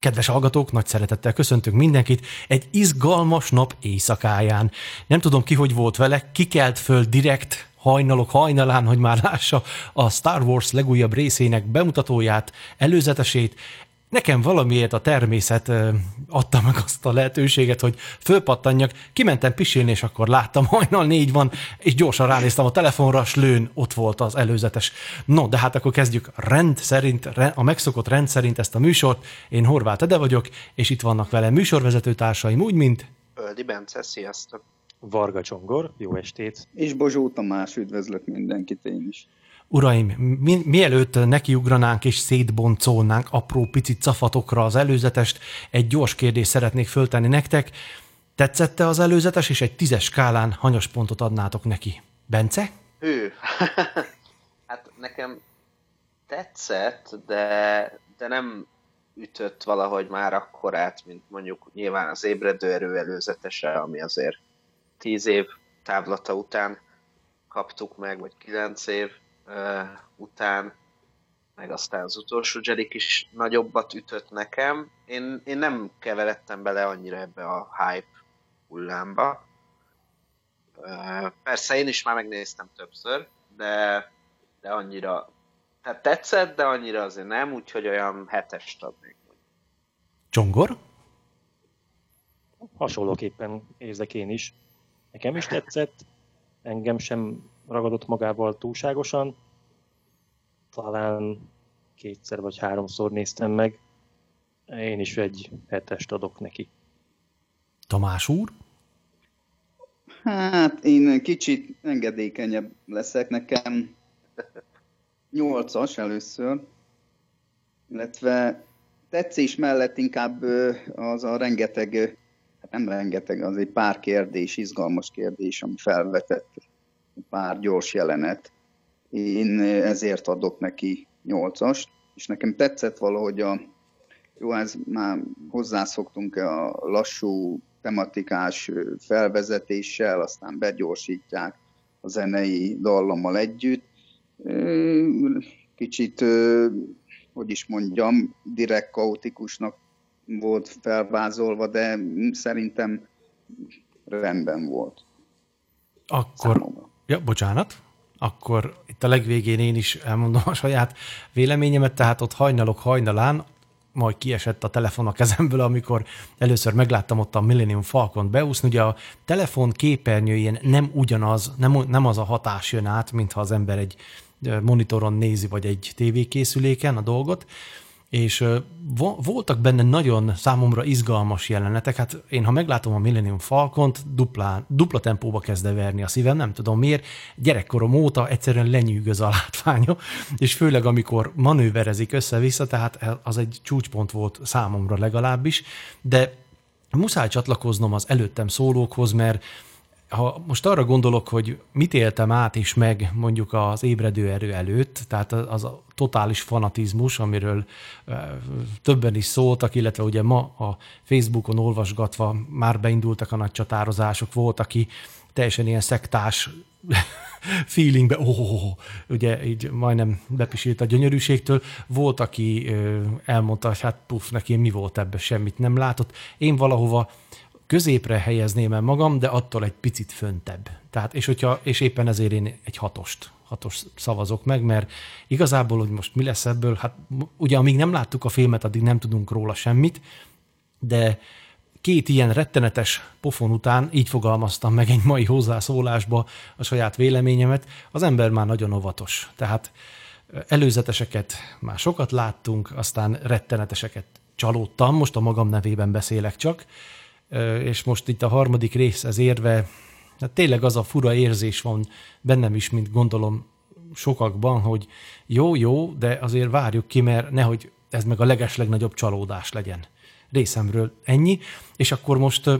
Kedves hallgatók, nagy szeretettel köszöntünk mindenkit egy izgalmas nap éjszakáján. Nem tudom ki, hogy volt vele, kikelt föl direkt hajnalok hajnalán, hogy már lássa a Star Wars legújabb részének bemutatóját, előzetesét. Nekem valamiért a természet adta meg azt a lehetőséget, hogy fölpattanjak, kimentem pisilni, és akkor láttam, hajnal négy van, és gyorsan ránéztem a telefonra, slőn, ott volt az előzetes. No, de hát akkor kezdjük rend szerint, a megszokott rend szerint ezt a műsort. Én Horváth Ede vagyok, és itt vannak vele műsorvezető társaim, úgy, mint... Öldi Bence, sziasztok! Varga Csongor, jó estét! És Bozsó Tamás, üdvözlök mindenkit én is! Uraim, mi, mielőtt nekiugranánk és szétboncolnánk apró pici cafatokra az előzetest, egy gyors kérdést szeretnék föltenni nektek. Tetszette az előzetes, és egy tízes skálán hanyas pontot adnátok neki? Bence? Hű, hát nekem tetszett, de, de nem ütött valahogy már akkorát, mint mondjuk nyilván az ébredő erő előzetese, ami azért tíz év távlata után kaptuk meg, vagy kilenc év, után, meg aztán az utolsó Jedi is nagyobbat ütött nekem. Én, én nem keveredtem bele annyira ebbe a hype hullámba. Uh, persze én is már megnéztem többször, de, de annyira, tehát tetszett, de annyira azért nem, úgyhogy olyan hetest adnék. Csongor? Hasonlóképpen érzek én is. Nekem is tetszett, engem sem ragadott magával túlságosan. Talán kétszer vagy háromszor néztem meg. Én is egy hetest adok neki. Tamás úr? Hát én kicsit engedékenyebb leszek nekem. Nyolcas először, illetve tetszés mellett inkább az a rengeteg, hát nem rengeteg, az egy pár kérdés, izgalmas kérdés, ami felvetett pár gyors jelenet. Én ezért adok neki nyolcast, és nekem tetszett valahogy a, jó, ez már hozzászoktunk a lassú tematikás felvezetéssel, aztán begyorsítják a zenei dallammal együtt. Kicsit, hogy is mondjam, direkt kaotikusnak volt felvázolva, de szerintem rendben volt. Akkor Számomra. Ja, bocsánat. Akkor itt a legvégén én is elmondom a saját véleményemet, tehát ott hajnalok hajnalán, majd kiesett a telefon a kezemből, amikor először megláttam ott a Millennium Falcon beúszni. Ugye a telefon képernyőjén nem ugyanaz, nem, nem az a hatás jön át, mintha az ember egy monitoron nézi, vagy egy tévékészüléken a dolgot, és voltak benne nagyon számomra izgalmas jelenetek. Hát én, ha meglátom a Millennium Falcont, dupla, dupla tempóba kezd verni a szívem, nem tudom miért. Gyerekkorom óta egyszerűen lenyűgöz a látványa, és főleg amikor manőverezik össze-vissza, tehát az egy csúcspont volt számomra legalábbis, de muszáj csatlakoznom az előttem szólókhoz, mert ha most arra gondolok, hogy mit éltem át és meg mondjuk az ébredő erő előtt, tehát az a totális fanatizmus, amiről többen is szóltak, illetve ugye ma a Facebookon olvasgatva már beindultak a nagy csatározások, volt, aki teljesen ilyen szektás feelingbe, oh, oh, oh, ugye így majdnem bepisilt a gyönyörűségtől. Volt, aki elmondta, hát puff, neki mi volt ebbe, semmit nem látott. Én valahova középre helyezném el magam, de attól egy picit föntebb. Tehát, és, hogyha, és éppen ezért én egy hatost, hatos szavazok meg, mert igazából, hogy most mi lesz ebből, hát ugye amíg nem láttuk a filmet, addig nem tudunk róla semmit, de két ilyen rettenetes pofon után így fogalmaztam meg egy mai hozzászólásba a saját véleményemet, az ember már nagyon óvatos. Tehát előzeteseket már sokat láttunk, aztán retteneteseket csalódtam, most a magam nevében beszélek csak, és most itt a harmadik rész az érve, hát tényleg az a fura érzés van bennem is, mint gondolom sokakban, hogy jó, jó, de azért várjuk ki, mert nehogy ez meg a legeslegnagyobb csalódás legyen. Részemről ennyi, és akkor most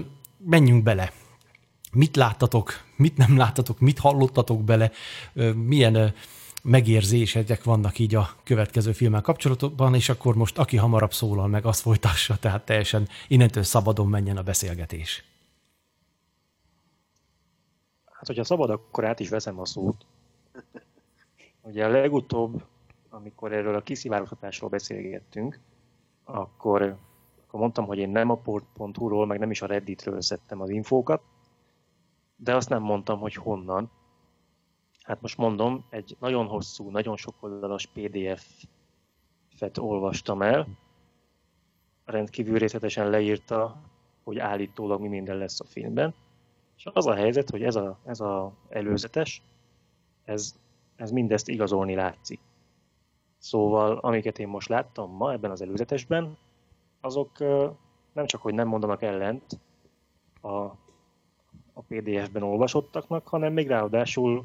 menjünk bele. Mit láttatok, mit nem láttatok, mit hallottatok bele, milyen megérzésetek vannak így a következő filmmel kapcsolatban, és akkor most aki hamarabb szólal meg, azt folytassa, tehát teljesen innentől szabadon menjen a beszélgetés. Hát, hogyha szabad, akkor át is veszem a szót. Ugye a legutóbb, amikor erről a kiszivárogtatásról beszélgettünk, akkor akkor mondtam, hogy én nem a port.hu-ról, meg nem is a Redditről szedtem az infókat, de azt nem mondtam, hogy honnan. Hát most mondom, egy nagyon hosszú, nagyon sok oldalas PDF-et olvastam el, rendkívül részletesen leírta, hogy állítólag mi minden lesz a filmben. És az a helyzet, hogy ez a, ez a előzetes, ez, ez mindezt igazolni látszik. Szóval, amiket én most láttam ma ebben az előzetesben, azok nem csak, hogy nem mondanak ellent a, a PDF-ben olvasottaknak, hanem még ráadásul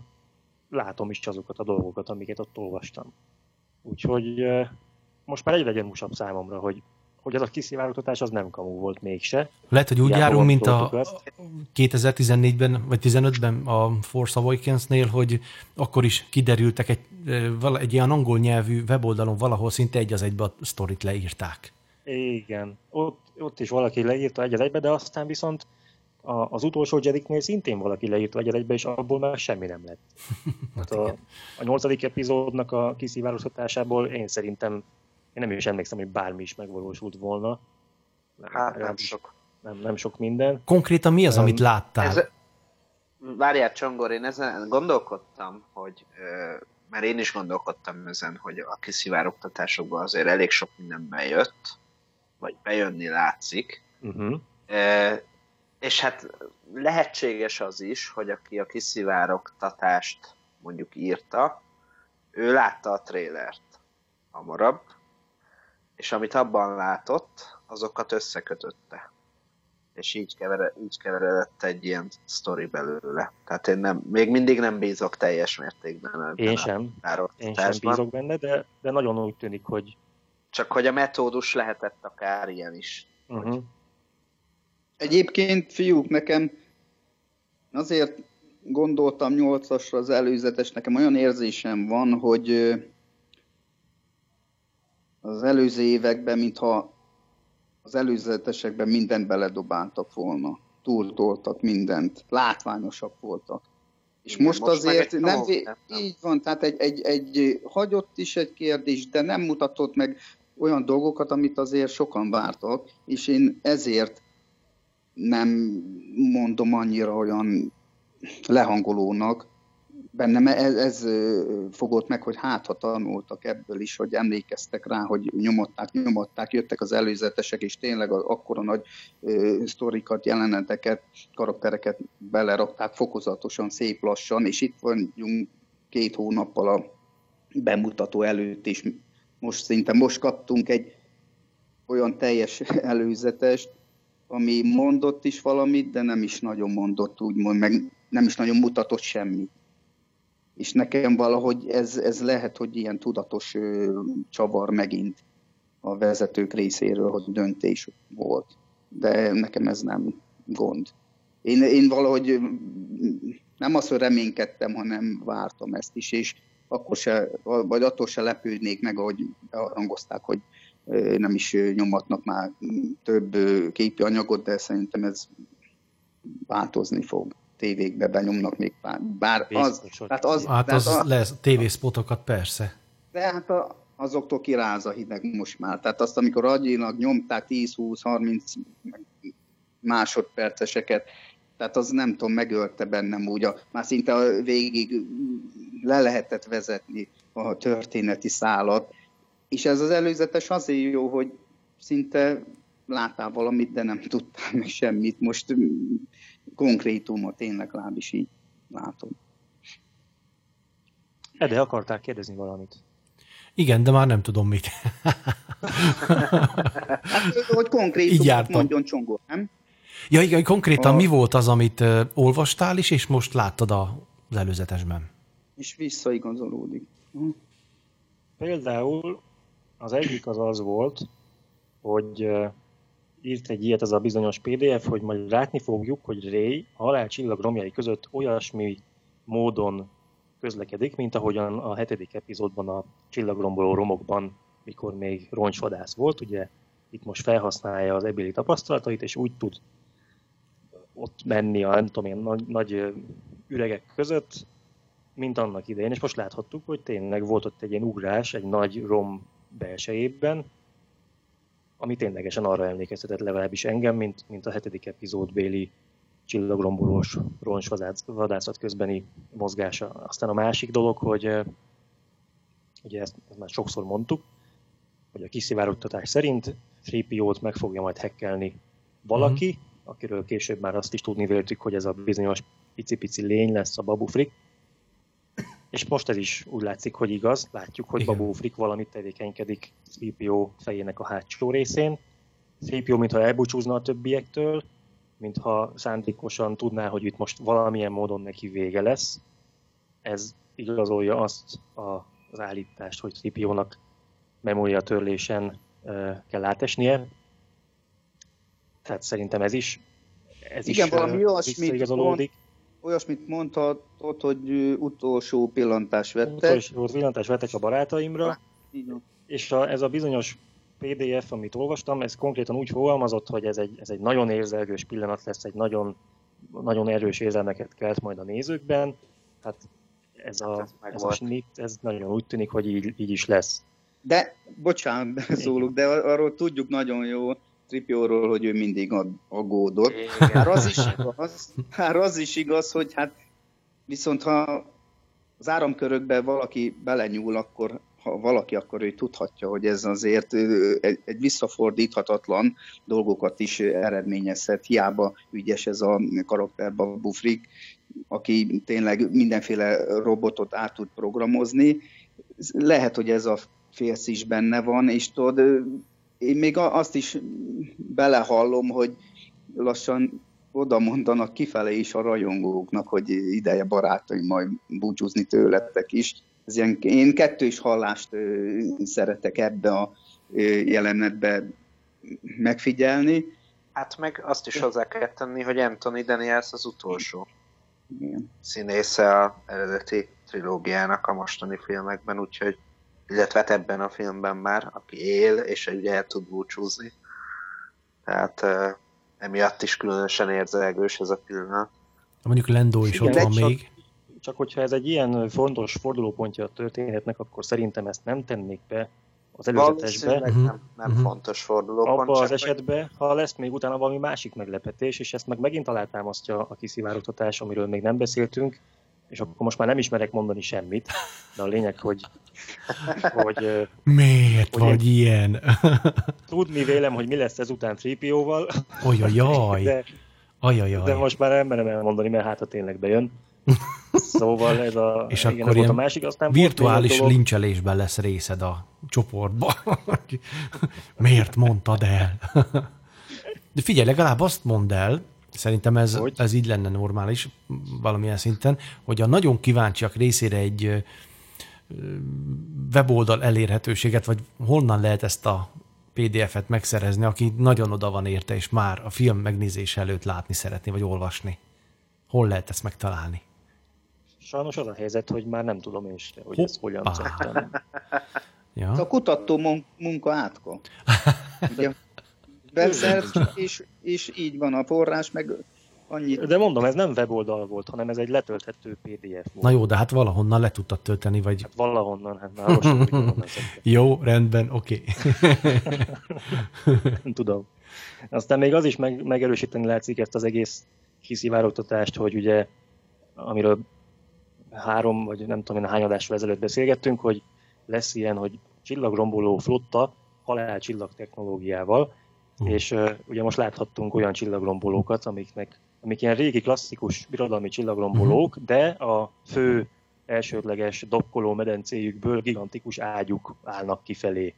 látom is azokat a dolgokat, amiket ott olvastam. Úgyhogy most már egyre gyanúsabb számomra, hogy hogy az a kiszivárogtatás az nem kamu volt mégse. Lehet, hogy úgy Hiába járunk, mint a azt. 2014-ben vagy 15-ben a Force Awakens-nél, hogy akkor is kiderültek egy, egy ilyen angol nyelvű weboldalon valahol szinte egy az egybe a sztorit leírták. Igen, ott, ott is valaki leírta egy az egybe, de aztán viszont a, az utolsó Jediknél szintén valaki leírta egy egybe, és abból már semmi nem lett. hát a, a nyolcadik epizódnak a kiszivároztatásából én szerintem én nem is emlékszem, hogy bármi is megvalósult volna. Hát nem sok. Nem, nem sok minden. Konkrétan mi az, um, amit láttál? Ez, várjál, Csongor, én ezen gondolkodtam, hogy mert én is gondolkodtam ezen, hogy a kiszivárogtatásokban azért elég sok minden bejött, vagy bejönni látszik. Uh-huh. És hát lehetséges az is, hogy aki a kiszivárogtatást mondjuk írta, ő látta a trélert hamarabb, és amit abban látott, azokat összekötötte. És így, kevere, így keveredett egy ilyen sztori belőle. Tehát én nem, még mindig nem bízok teljes mértékben. Én sem. Én sem bízok benne, de, de nagyon úgy tűnik, hogy... Csak hogy a metódus lehetett akár ilyen is. Uh-huh. Egyébként, fiúk, nekem azért gondoltam nyolcasra az előzetes, nekem olyan érzésem van, hogy az előző években, mintha az előzetesekben mindent beledobáltak volna. Túltoltak mindent, látványosak voltak. És Igen, most, most azért nem, nem, így van, tehát egy, egy, egy hagyott is egy kérdés, de nem mutatott meg olyan dolgokat, amit azért sokan vártak, és én ezért nem mondom annyira olyan lehangolónak, bennem ez, ez fogott meg, hogy hát ha tanultak ebből is, hogy emlékeztek rá, hogy nyomották, nyomották, jöttek az előzetesek, és tényleg az akkora nagy ö, sztorikat, jeleneteket, karaktereket belerakták fokozatosan, szép lassan, és itt vagyunk két hónappal a bemutató előtt is. Most szinte most kaptunk egy olyan teljes előzetest, ami mondott is valamit, de nem is nagyon mondott, úgymond, meg nem is nagyon mutatott semmit és nekem valahogy ez, ez lehet, hogy ilyen tudatos ö, csavar megint a vezetők részéről, hogy döntés volt. De nekem ez nem gond. Én, én valahogy nem azt, hogy reménykedtem, hanem vártam ezt is, és akkor se, vagy attól se lepődnék meg, ahogy hangozták, hogy nem is nyomatnak már több képi anyagot, de szerintem ez változni fog tévékbe benyomnak még pár. Bár az, hát az, hát az, az lesz, tévészpotokat persze. De hát a, azoktól kiráz a hideg most már. Tehát azt, amikor agyilag nyomták 10-20-30 másodperceseket, tehát az nem tudom, megölte bennem úgy, a, már szinte a végig le lehetett vezetni a történeti szálat. És ez az előzetes azért jó, hogy szinte láttál valamit, de nem tudtál meg semmit. Most konkrétumot én legalábbis így látom. Ede, akartál kérdezni valamit? Igen, de már nem tudom mit. hát, hogy konkrétumot mondjon Csongor, nem? Ja, igen, konkrétan a... mi volt az, amit uh, olvastál is, és most láttad a, az előzetesben? És visszaigazolódik. Hm. Például az egyik az az volt, hogy írt egy ilyet ez a bizonyos PDF, hogy majd látni fogjuk, hogy Ray a halál csillag romjai között olyasmi módon közlekedik, mint ahogyan a hetedik epizódban a csillagromboló romokban, mikor még roncsvadász volt, ugye itt most felhasználja az ebéli tapasztalatait, és úgy tud ott menni a nem tudom én, nagy, nagy üregek között, mint annak idején, és most láthattuk, hogy tényleg volt ott egy ilyen ugrás egy nagy rom belsejében, ami ténylegesen arra emlékeztetett legalábbis engem, mint, mint a hetedik epizódbéli csillagrombolós roncsvadászat közbeni mozgása. Aztán a másik dolog, hogy ugye ezt, ezt már sokszor mondtuk, hogy a kiszivárogtatás szerint 3 meg fogja majd hekkelni valaki, mm-hmm. akiről később már azt is tudni véltük, hogy ez a bizonyos pici-pici lény lesz a Babu Frick. És most ez is úgy látszik, hogy igaz. Látjuk, hogy Igen. Babu Frick valamit tevékenykedik 3 fejének a hátsó részén. 3 mintha elbúcsúzna a többiektől, mintha szándékosan tudná, hogy itt most valamilyen módon neki vége lesz. Ez igazolja azt a, az állítást, hogy 3 memória törlésen kell átesnie. Tehát szerintem ez is ez Igen, is valami olyasmit, mond, olyasmit mondhatod, hogy utolsó pillantás vettek. Utolsó pillantás vettek a barátaimra, és a, ez a bizonyos PDF, amit olvastam, ez konkrétan úgy fogalmazott, hogy ez egy, ez egy nagyon érzelgős pillanat lesz, egy nagyon, nagyon erős érzelmeket kelt majd a nézőkben. Hát ez a, ez, ez a snit, ez nagyon úgy tűnik, hogy így, így is lesz. De, bocsánat, szólok, de arról tudjuk nagyon jó Tripióról, hogy ő mindig aggódott. Hát az is igaz, hát az is igaz, hogy hát viszont ha az áramkörökbe valaki belenyúl, akkor ha valaki, akkor ő tudhatja, hogy ez azért egy, egy visszafordíthatatlan dolgokat is eredményezhet. Hiába ügyes ez a karakter Bufrik, aki tényleg mindenféle robotot át tud programozni. Lehet, hogy ez a félsz is benne van, és tudod, én még azt is belehallom, hogy lassan oda mondanak kifele is a rajongóknak, hogy ideje barátaim majd búcsúzni tőletek is. Ez ilyen, én kettős hallást szeretek ebbe a jelenetbe megfigyelni. Hát meg azt is hozzá kell tenni, hogy Anthony Daniels az utolsó Igen. színésze a eredeti trilógiának a mostani filmekben, úgyhogy illetve hát ebben a filmben már, aki él, és ugye el tud búcsúzni. Tehát uh, emiatt is különösen érzelgős ez a pillanat. Mondjuk Lendó is Igen, ott van csak, még. Csak hogyha ez egy ilyen fontos fordulópontja a történetnek, akkor szerintem ezt nem tennék be az előzetesbe. Uh-huh. Nem, nem uh-huh. fontos fordulópont. Abba az esetben, ha lesz még utána valami másik meglepetés, és ezt meg megint alátámasztja a kiszivárogtatás, amiről még nem beszéltünk, és akkor most már nem ismerek mondani semmit, de a lényeg, hogy... hogy Miért hogy vagy ilyen? tudni vélem, hogy mi lesz ezután 3PO-val. Ojajaj. De, Ajajaj. de most már nem merem elmondani, mert hát ha tényleg bejön. Szóval ez a, és igen, akkor ez a másik, aztán virtuális dolog... lincselésben lesz részed a csoportba. Miért mondtad el? De figyelj, legalább azt mondd el, Szerintem ez, ez így lenne normális valamilyen szinten, hogy a nagyon kíváncsiak részére egy weboldal elérhetőséget, vagy honnan lehet ezt a PDF-et megszerezni, aki nagyon oda van érte, és már a film megnézése előtt látni szeretné, vagy olvasni. Hol lehet ezt megtalálni? Sajnos az a helyzet, hogy már nem tudom én se, hogy ezt hogyan Ja. A kutató munka átka. Ugye, Websearch, és, és így van a forrás, meg annyit. De mondom, ez nem weboldal volt, hanem ez egy letölthető PDF volt. Na jó, de hát valahonnan le tudtad tölteni, vagy... Hát valahonnan, hát már most Jó, rendben, oké. Okay. Tudom. Aztán még az is meg, megerősíteni látszik ezt az egész kiszivárogtatást, hogy ugye, amiről három, vagy nem tudom én, hány adásról ezelőtt beszélgettünk, hogy lesz ilyen, hogy csillagromboló flotta halálcsillag technológiával, Uh. És uh, ugye most láthattunk olyan csillagrombolókat, amiknek, amik ilyen régi klasszikus birodalmi csillagrombolók, uh-huh. de a fő elsődleges dokkoló medencéjükből gigantikus ágyuk állnak kifelé.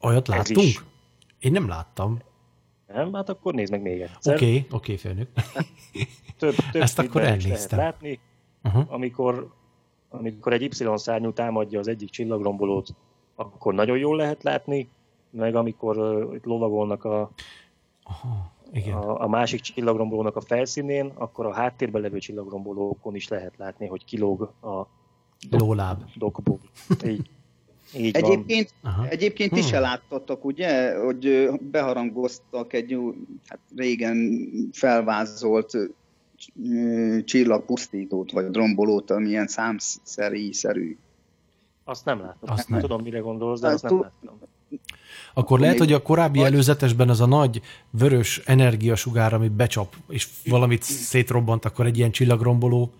Olyat Ez láttunk? Is... Én nem láttam. Nem? Hát akkor nézd meg még egyszer. Oké, okay, oké, okay, főnök. több, több Ezt akkor elnéztem. látni, uh-huh. amikor, amikor egy Y-szárnyú támadja az egyik csillagrombolót, akkor nagyon jól lehet látni, meg amikor uh, itt lovagolnak a, Aha, igen. A, a másik csillagrombolónak a felszínén, akkor a háttérben levő csillagrombolókon is lehet látni, hogy kilóg a lóláb dokból. Így, így egyébként, van. egyébként hmm. is láttatok, ugye, hogy beharangoztak egy hát régen felvázolt csillagpusztítót, vagy rombolót, amilyen számszerű-szerű. Azt nem láttam. Azt nem. Tudom, mire gondolsz, de azt, azt nem láttam Akkor lehet, hogy a korábbi vagy... előzetesben az a nagy vörös energiasugár, ami becsap, és valamit szétrobbant, akkor egy ilyen csillagromboló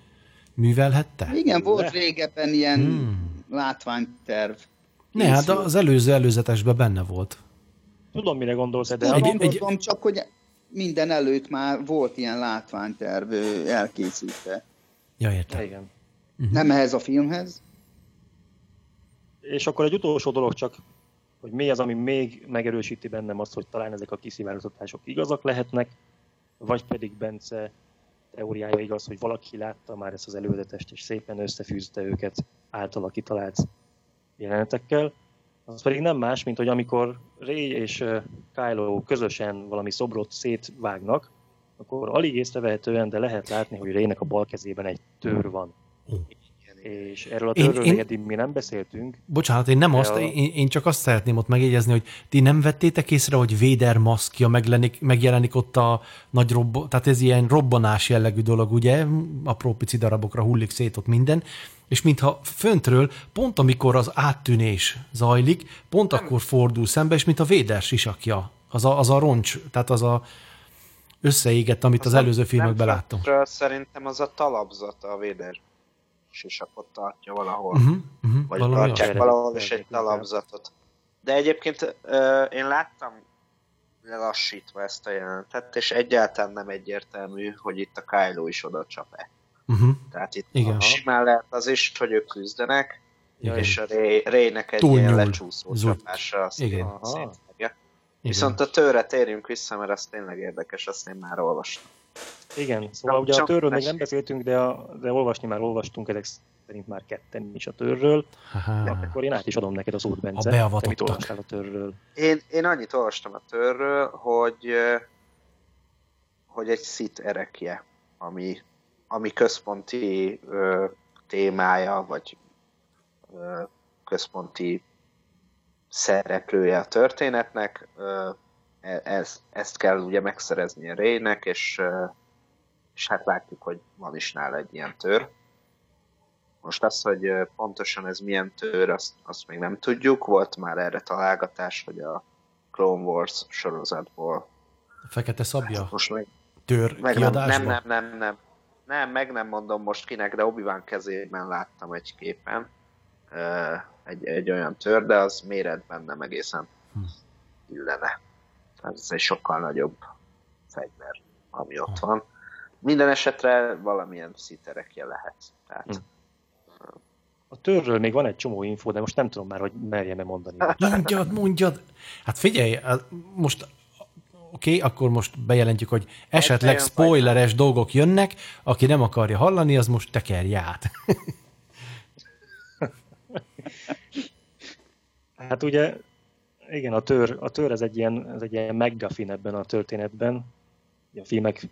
művelhette? Igen, volt Le. régebben ilyen hmm. látványterv. Ne, hát az előző előzetesben benne volt. Tudom, mire gondolsz, de... Egy, gondolom, egy... csak hogy minden előtt már volt ilyen látványterv elkészítve. Ja, értem. Igen. Uh-huh. Nem ehhez a filmhez. És akkor egy utolsó dolog csak, hogy mi az, ami még megerősíti bennem azt, hogy talán ezek a kiszivároztatások igazak lehetnek, vagy pedig Bence teóriája igaz, hogy valaki látta már ezt az előzetest, és szépen összefűzte őket általa kitalált jelenetekkel. Az pedig nem más, mint hogy amikor Ray és Kylo közösen valami szobrot szétvágnak, akkor alig észrevehetően, de lehet látni, hogy Raynek a bal kezében egy tör van. És erről a törről én, én, mi nem beszéltünk. Bocsánat, én nem azt, a... én, én csak azt szeretném ott megjegyezni, hogy ti nem vettétek észre, hogy Véder maszkja megjelenik, megjelenik ott a nagy robbo, tehát ez ilyen robbanás jellegű dolog, ugye, apró pici darabokra hullik szét ott minden, és mintha föntről, pont amikor az áttűnés zajlik, pont nem. akkor fordul szembe, és mint a Véder sisakja, az a, az a roncs, tehát az a összeégett, amit az, az előző filmekben láttunk. Szerintem az a talapzata a Véder sisakot tartja valahol. Uh-huh, uh-huh, Vagy valahol tartják valahol is egy talapzatot. De egyébként uh, én láttam lelassítva ezt a jelentet, és egyáltalán nem egyértelmű, hogy itt a Kylo is oda csap-e. Uh-huh. Tehát itt Igen. simán lehet az is, hogy ők küzdenek, Igen. és a Rének egy Túl ilyen nyúl. lecsúszó csapásra azt Igen. Viszont a tőre térjünk vissza, mert az tényleg érdekes, azt én már olvastam. Igen, szóval ugye a törről még nem beszéltünk, de, a, de olvasni már olvastunk, ezek szerint már ketten is a törről. De akkor én át is adom neked az út, Bence. A beavatottak. a törről? Én, én annyit olvastam a törről, hogy, hogy egy szit erekje, ami, ami központi ö, témája, vagy ö, központi szereplője a történetnek. Ö, ez, ezt kell ugye megszerezni a Rének, és és hát látjuk, hogy van is nála egy ilyen tör. Most az, hogy pontosan ez milyen tör, azt, azt még nem tudjuk. Volt már erre találgatás, hogy a Clone Wars sorozatból. A fekete szabja? Hát most meg, tör meg nem, nem, nem, nem, nem. Nem, meg nem mondom most kinek, de obi kezében láttam egy képen egy, egy olyan tör, de az méretben nem egészen hm. Illene. Tehát ez egy sokkal nagyobb fegyver, ami ott van minden esetre valamilyen szíterekje lehet. Tehát, hm. A törről még van egy csomó info, de most nem tudom már, hogy merjem-e mondani. Mondjad, mondjad! Hát figyelj, most oké, okay, akkor most bejelentjük, hogy esetleg spoileres dolgok jönnek, aki nem akarja hallani, az most tekerje át. hát ugye, igen, a tör, a tör ez egy ilyen, ez egy ilyen McGuffin ebben a történetben. A filmek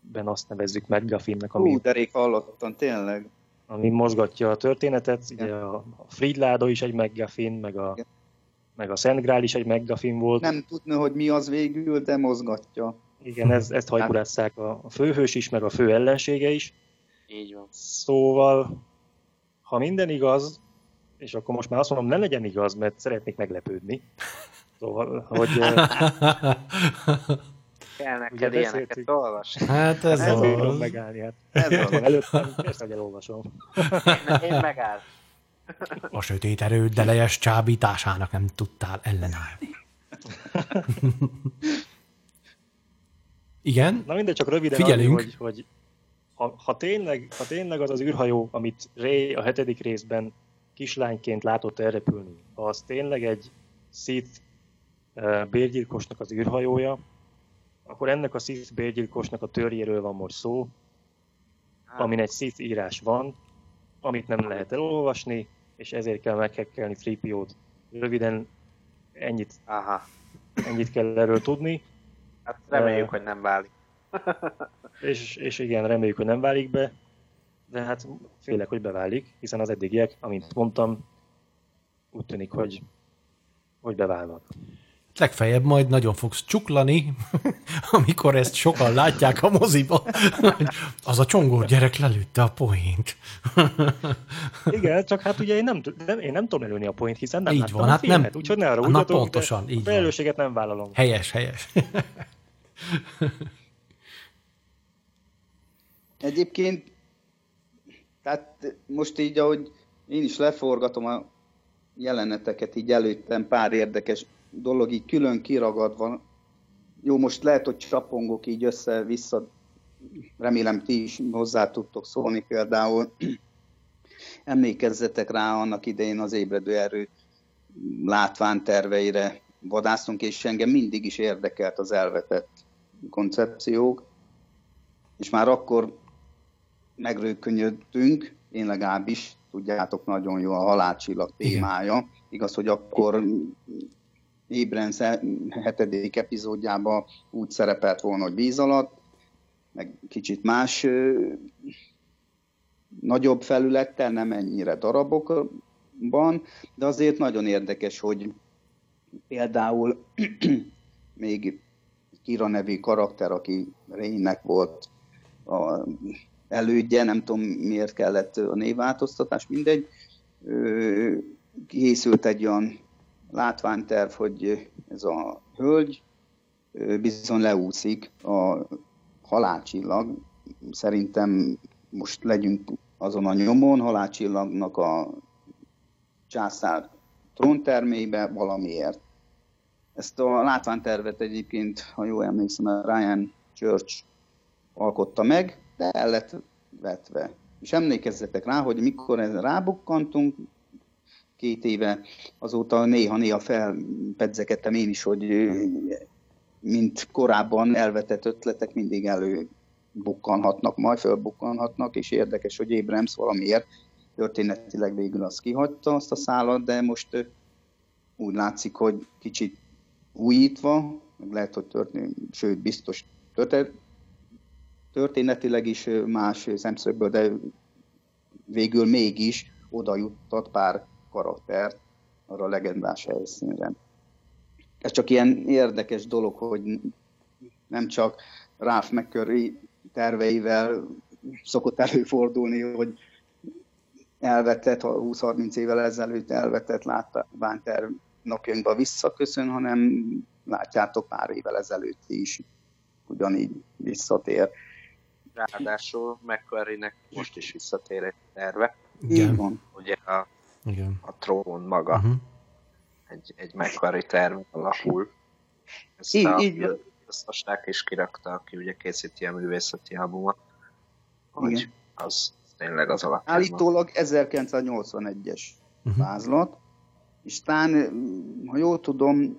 ben azt nevezzük McGuffinnek, ami... Hú, de rég hallottam, tényleg. Ami mozgatja a történetet. Igen. Ugye a, a Fridláda is egy McGuffin, meg a, meg a Szent Grál is egy McGuffin volt. Nem tudna, hogy mi az végül, de mozgatja. Igen, ez, ezt hajkurásszák a, a főhős is, meg a fő ellensége is. Így van. Szóval, ha minden igaz, és akkor most már azt mondom, ne legyen igaz, mert szeretnék meglepődni. Szóval, hogy kell neked ilyeneket olvasni. Hát ez, ez az. megállni. Hát. Ez az. Előttem persze, hogy elolvasom. Én, én megáll. A sötét erőd delejes csábításának nem tudtál ellenállni. Igen? Na mindegy, csak röviden Figyelünk. Annyi, hogy, hogy ha, ha, tényleg, ha tényleg az az űrhajó, amit Ray a hetedik részben kislányként látott elrepülni, ha az tényleg egy uh, bérgyilkosnak az űrhajója, akkor ennek a Sith bérgyilkosnak a törjéről van most szó, hát. amin egy Sith írás van, amit nem lehet elolvasni, és ezért kell meghekkelni 3 Röviden ennyit, Aha. ennyit kell erről tudni. Hát reméljük, uh, hogy nem válik. és, és igen, reméljük, hogy nem válik be, de hát félek, hogy beválik, hiszen az eddigiek, amint mondtam, úgy tűnik, hogy, hogy beválnak. legfeljebb majd nagyon fogsz csuklani, amikor ezt sokan látják a moziba, az a csongó gyerek lelőtte a poént. Igen, csak hát ugye én nem, nem, én nem tudom előni a poént, hiszen nem így láttam van, a hát filmet, nem, úgyhogy ne arra na pontosan, így a felelősséget nem vállalom. Helyes, helyes. Egyébként, tehát most így, ahogy én is leforgatom a jeleneteket így előttem, pár érdekes dolog így külön kiragadva. Jó, most lehet, hogy csapongok így össze-vissza, remélem ti is hozzá tudtok szólni például. Emlékezzetek rá annak idején az ébredő erő látványterveire vadásztunk, és engem mindig is érdekelt az elvetett koncepciók, és már akkor megrőkönyödtünk, én legalábbis, tudjátok nagyon jó a halálcsillag témája. Igen. Igaz, hogy akkor Ébrenc hetedik epizódjában úgy szerepelt volna, hogy víz alatt, meg kicsit más nagyobb felülettel, nem ennyire darabokban, de azért nagyon érdekes, hogy például még Kira nevű karakter, aki Rénynek volt a elődje, nem tudom miért kellett a névváltoztatás, mindegy. Készült egy olyan látványterv, hogy ez a hölgy bizony leúszik a halálcsillag. Szerintem most legyünk azon a nyomon, halálcsillagnak a császár tróntermébe valamiért. Ezt a látványtervet egyébként, ha jól emlékszem, a Ryan Church alkotta meg, de el lett vetve. És emlékezzetek rá, hogy mikor ezen rábukkantunk, két éve azóta néha-néha felpedzekedtem én is, hogy mint korábban elvetett ötletek mindig előbukkanhatnak, majd fölbukkanhatnak, és érdekes, hogy Abrams valamiért történetileg végül azt kihagyta azt a szállat, de most úgy látszik, hogy kicsit újítva, meg lehet, hogy történt, sőt, biztos történetileg is más szemszögből, de végül mégis oda juttat pár karaktert arra a legendás helyszínre. Ez csak ilyen érdekes dolog, hogy nem csak Ralph McCurry terveivel szokott előfordulni, hogy elvetett, 20-30 évvel ezelőtt elvetett látványterv napjainkba visszaköszön, hanem látjátok pár évvel ezelőtt is ugyanígy visszatér. Ráadásul McQuarrie-nek most is visszatér egy terve. Igen. van. Ugye a, Igen. a trón maga Uh-huh. egy, egy McQuarrie terv alakul. Ezt Így- a így van. Szosták is kirakta, aki ugye készíti a művészeti albumot. Hogy Igen. az tényleg az alapján. Állítólag 1981-es Uh-huh. vázlat, és talán, ha jól tudom,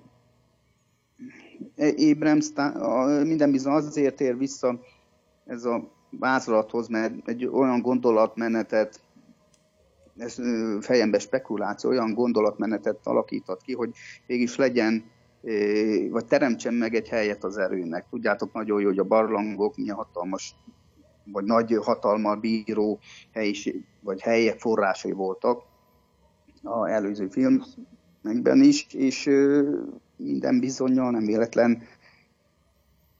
Abrams a- minden bizony azért ér vissza ez a vázlathoz, mert egy olyan gondolatmenetet, ez fejembe spekuláció, olyan gondolatmenetet alakított ki, hogy mégis legyen, vagy teremtsen meg egy helyet az erőnek. Tudjátok nagyon jó, hogy a barlangok milyen hatalmas, vagy nagy hatalmal bíró helyiség, vagy helye forrásai voltak a előző filmekben is, és minden bizonyal nem véletlen.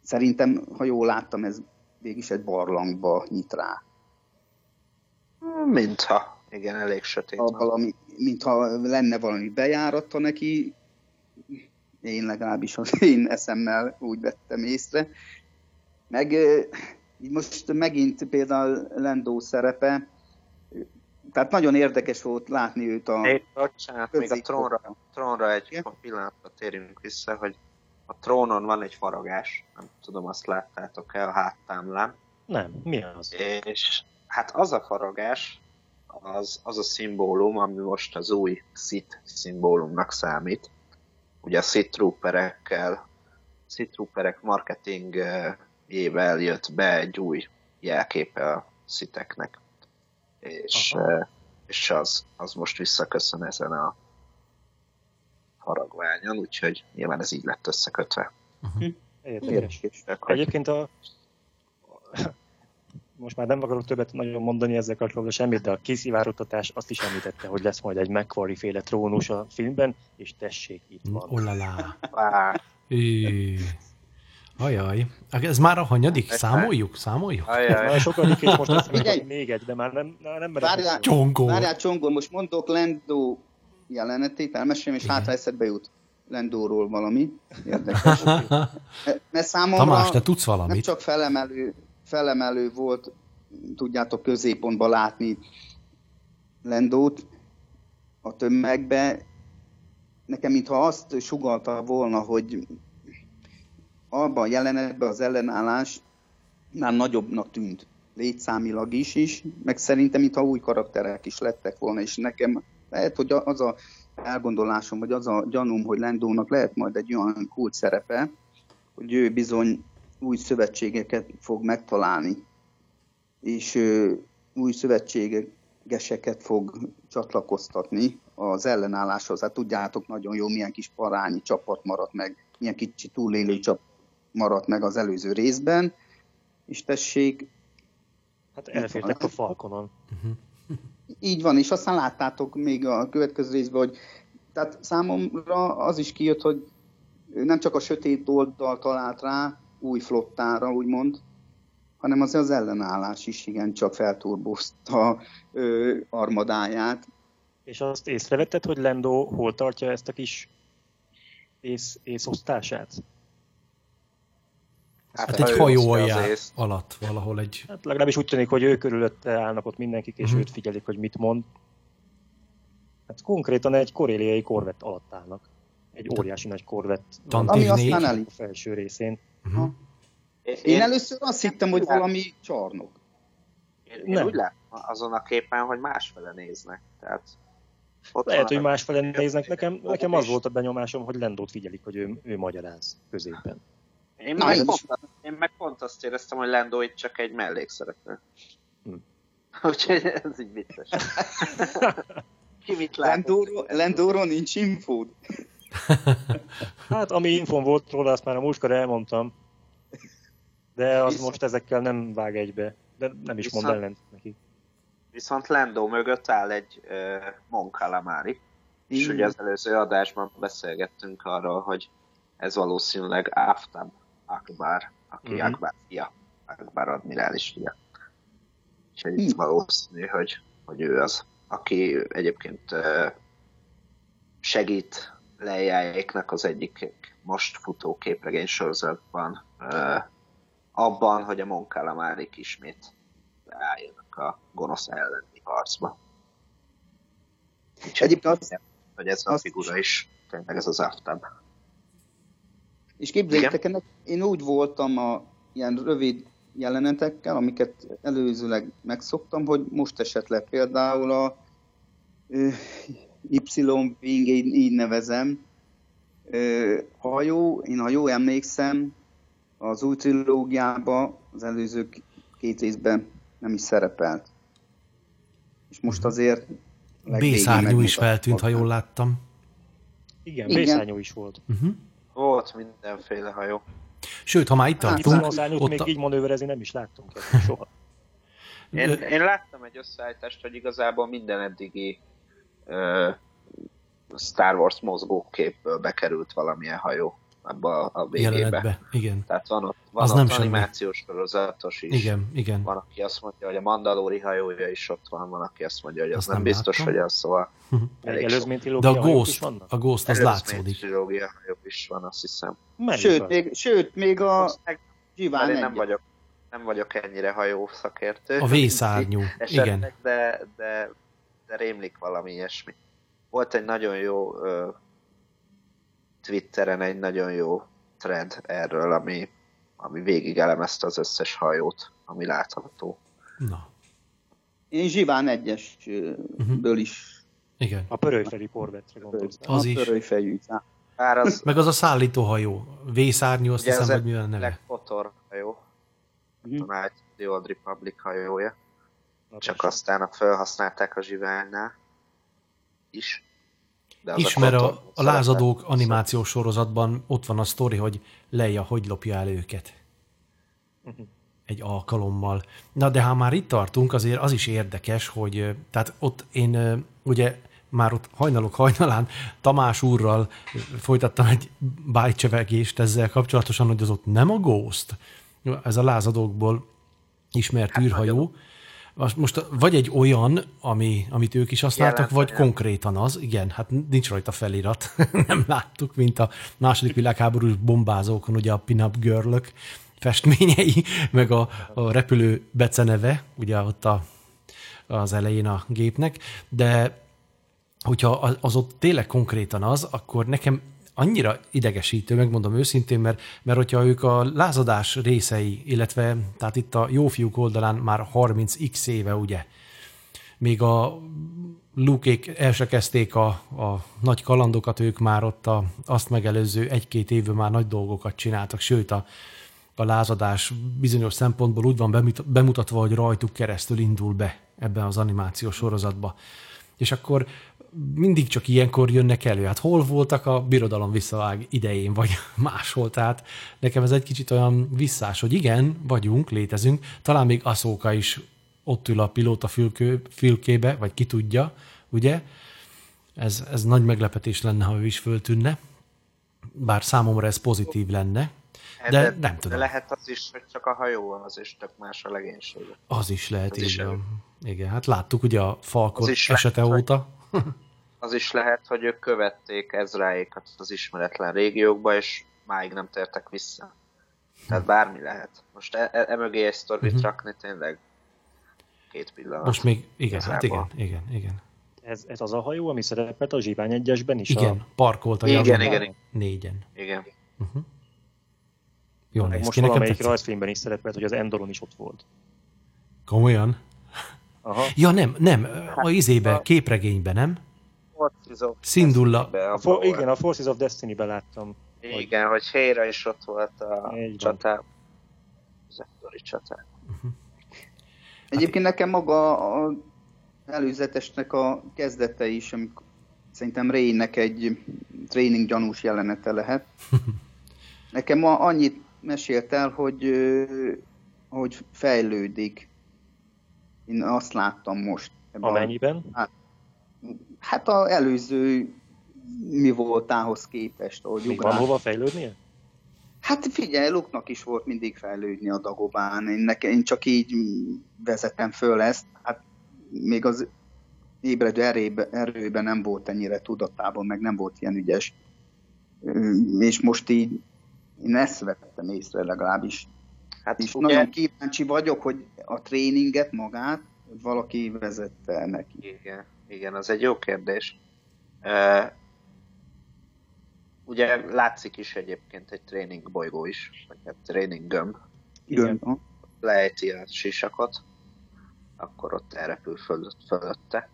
Szerintem, ha jól láttam, ez végig egy barlangba nyit rá. Mintha. Igen, elég sötét. Ha valami, mintha lenne valami bejárata neki, én legalábbis az én eszemmel úgy vettem észre. Meg így most megint például Lendó szerepe, tehát nagyon érdekes volt látni őt a... Bocsánat, még a trónra, trónra egy Igen? pillanatra térjünk vissza, hogy a trónon van egy faragás, nem tudom, azt láttátok-e a háttámlán, Nem, mi az? és hát az a faragás, az, az a szimbólum, ami most az új Sith szimbólumnak számít. Ugye a Sith Trooperekkel, Sith Trooperek marketingjével jött be egy új jelképe a Sitheknek. És, Aha. eh, és az, az most visszaköszön ezen a faragványon, úgyhogy nyilván ez így lett összekötve. Érdekes. Érdekes. Hogy Egyébként a... most már nem akarok többet nagyon mondani ezzel kapcsolatban semmit, de a kiszivárogtatás azt is említette, hogy lesz majd egy McQuarrie féle trónus a filmben, és tessék, itt van. Olala. Á, Ű. Ajaj. Ez már a hanyadik? Számoljuk? Számoljuk? ajaj. Már sokadik, és most azt még egy, de már nem, már nem merek. Várjál, Csongó. várjál Csongor, most mondok Lendo jelenetét, elmesélem, és hátra eszedbe jut Lendóról valami érdekes. Mert számomra Tamás, te tudsz nem valamit? csak felemelő, felemelő volt, tudjátok, középpontba látni Lendót a tömegbe. Nekem mintha azt sugalta volna, hogy abban a jelenetben az ellenállás már nagyobbnak tűnt létszámilag is, is, meg szerintem, mintha új karakterek is lettek volna, és nekem lehet, hogy az a elgondolásom, vagy az a gyanúm, hogy Lendónak lehet majd egy olyan kult szerepe, hogy ő bizony új szövetségeket fog megtalálni, és ö, új szövetségeseket fog csatlakoztatni az ellenálláshoz. Hát tudjátok nagyon jó, milyen kis parányi csapat maradt meg, milyen kicsi túlélő csapat maradt meg az előző részben, és tessék, Hát elfértek a Falconon. Így van, és aztán láttátok még a következő részben, hogy tehát számomra az is kijött, hogy nem csak a sötét oldal talált rá, új flottára, úgymond, hanem az az ellenállás is igen csak felturbozta ö, armadáját. És azt észrevetted, hogy Lendo hol tartja ezt a kis ész, észosztását? Hát ha egy hajó alján alatt valahol egy... Hát legalábbis úgy tűnik, hogy ő körülötte állnak ott mindenkik, és Mhm. őt figyelik, hogy mit mond. Hát konkrétan egy koréliai korvett alatt állnak. Egy óriási nagy korvett Ami aztán elég. a felső részén. Uh-huh. Én először azt hittem, hogy valami csarnok. Én, én Nem. úgy látom azon a képen, hogy másfele néznek. Tehát ott Lehet, hogy másfele néznek. Nekem, nekem az volt a benyomásom, hogy Lendót figyelik, hogy ő, ő magyaráz középen. Én Na, meg, én pont, én meg pont azt éreztem, hogy Lando itt csak egy mellékszereplő. Hm. Úgyhogy ez így vicces. Ki mit lát? Lendóról, Lendóról nincs infód. Hát, ami infon volt róla, azt már a múltkor elmondtam. De az Viszont- most ezekkel nem vág egybe. De nem is mond Viszont- ellent neki. Viszont Lando mögött áll egy uh, Mon Calamari. És ugye az előző adásban beszélgettünk arról, hogy ez valószínűleg Aftab Akbar, aki Mhm. uh-huh. Akbar fia, Akbar admirális fia. És Hm. itt valószínű, hogy, hogy ő az, aki egyébként segít lejáéknak az egyik most futó képregény sorozatban abban, hogy a Mon Calamarik ismét álljanak a gonosz elleni harcba. És Egyébként azt, hogy ez a figura is tényleg ez az Aftab. És képzeljétek, ennek én úgy voltam a ilyen rövid jelenetekkel, amiket előzőleg megszoktam, hogy most esetleg például a ö, Y-wing, így, így nevezem, ö, hajó, én ha jól emlékszem, az új trilógiában, az előző két részben nem is szerepelt. És most azért legvégén B-szárnyú is feltűnt, ha jól láttam. Igen, Igen. vészányú is volt. Uh-huh. Volt mindenféle hajó. Sőt, ha már itt Hát, tartunk, Viszonyszárnyút ott még a... így manőverezni nem is láttunk soha. Én, én láttam egy összeállítást, hogy igazából minden eddigi ö, Star Wars mozgóképből bekerült valamilyen hajó abba a, a végébe. jelenetbe. Igen. Tehát van ott, van Az ott nem semmi. animációs sorozatos is. Igen, igen. Van, aki azt mondja, hogy a Mandalori hajója is ott van, van, aki azt mondja, hogy az Azt nem, nem biztos, hogy az, szóval Még Elég előzmény De a Ghost, a Ghost az látszódik. trilógia hajók is van, azt hiszem. Melyik Sőt, az? még, sőt, még a mert én nem egy. vagyok, nem vagyok ennyire hajó szakértő. A vészárnyú. esetleg, Igen. De, de, de rémlik valami ilyesmi. Volt egy nagyon jó Twitteren egy nagyon jó thread erről, ami, ami végig elemezte az összes hajót, ami látható. Na, Én Zsiván egyesből is. igen. A pörölyfeli korvettre gondoltam. Az a is. pörölyfejű. Bár az Meg az a szállítóhajó. Vészárnyú, azt Ugye hiszem, hogy mi a neve. Black Potter hajó, Mhm. a the Old Republic hajója. Na, Csak tessék. aztán felhasználták a zsiványnál is. De az Ismer a, a lázadók animációs sorozatban ott van a sztori, hogy Leia hogy lopja el őket. Mhm. egy alkalommal. Na de ha már itt tartunk, azért az is érdekes, hogy tehát ott én ugye már ott hajnalok hajnalán Tamás úrral folytattam egy bájcsevegést ezzel kapcsolatosan, hogy az ott nem a Ghost, ez a lázadókból ismert hát űrhajó. Nagyon. Most vagy egy olyan, ami, amit ők is használtak, Jelent, vagy konkrétan az, igen, hát nincs rajta felirat, nem láttuk, mint a második világháborús bombázókon, ugye a pin-up girl festményei, meg a, a repülő beceneve, ugye ott a, az elején a gépnek, de hogyha az ott tényleg konkrétan az, akkor nekem annyira idegesítő, megmondom őszintén, mert, mert hogyha ők a lázadás részei, illetve tehát itt a jó fiúk oldalán már 30x éve, ugye, még a Lukék el a, a nagy kalandokat, ők már ott a, azt megelőző egy-két évben már nagy dolgokat csináltak, sőt a, a lázadás bizonyos szempontból úgy van bemutatva, hogy rajtuk keresztül indul be ebben az animációs sorozatba. És akkor mindig csak ilyenkor jönnek elő. Hát hol voltak a birodalom visszavág idején, vagy máshol. Tehát nekem ez egy kicsit olyan visszás, hogy igen, vagyunk, létezünk. Talán még Aszóka is ott ül a pilóta fülkő, fülkébe, vagy ki tudja, ugye? Ez, ez nagy meglepetés lenne, ha ő is föltűnne. Bár számomra ez pozitív lenne, de, de nem tudom. De lehet az is, hogy csak a hajó az is tök más a legénység. Az is lehet, az így is van. Igen, hát láttuk ugye a Falkot esete lehet, óta. az is lehet, hogy ők követték Ezráékat az ismeretlen régiókba, és máig nem tértek vissza. Tehát bármi lehet. Most e, e, e mögé egy sztorit uh-huh. rakni tényleg két pillanat. Most még, igen, hát igen, igen, igen. Ez, ez az a hajó, ami szerepelt a Zsivány egyesben is? Igen, a... parkolt a igen, igen, igen. Négyen. Igen. Uh-huh. Jó néz most ki, valamelyik rajzfilmben is szerepelt, hogy az Endoron is ott volt. Komolyan? Aha. Ja, nem, nem, a izébe, a... képregényben, nem? Forces of Szindulla. A for, igen, a Forces of Destiny-ben láttam. Igen, hogy, hogy Héra is ott volt a csatá. Az Endori csatá. Uh-huh. Egyébként nekem maga a előzetesnek a kezdete is, amikor szerintem Raynek egy tréning gyanús jelenete lehet. Nekem ma annyit mesélt el, hogy, hogy fejlődik. Én azt láttam most. Amennyiben? A, hát, a előző mi voltához képest. Ahogy Még van hova fejlődnie? Hát figyelj, Luknak is volt mindig fejlődni a Dagobán. Én, nekem, én csak így vezetem föl ezt. Hát még az ébredő erőben, erőben nem volt ennyire tudatában, meg nem volt ilyen ügyes. És most így én ezt vettem észre legalábbis. Hát és ugye... nagyon kíváncsi vagyok, hogy a tréninget magát valaki vezette neki. Igen, igen, az egy jó kérdés. Uh, ugye látszik is egyébként egy tréning bolygó is, vagy egy tréning gömb. Igen. Lejti a sisakot, akkor ott elrepül fölött, fölötte.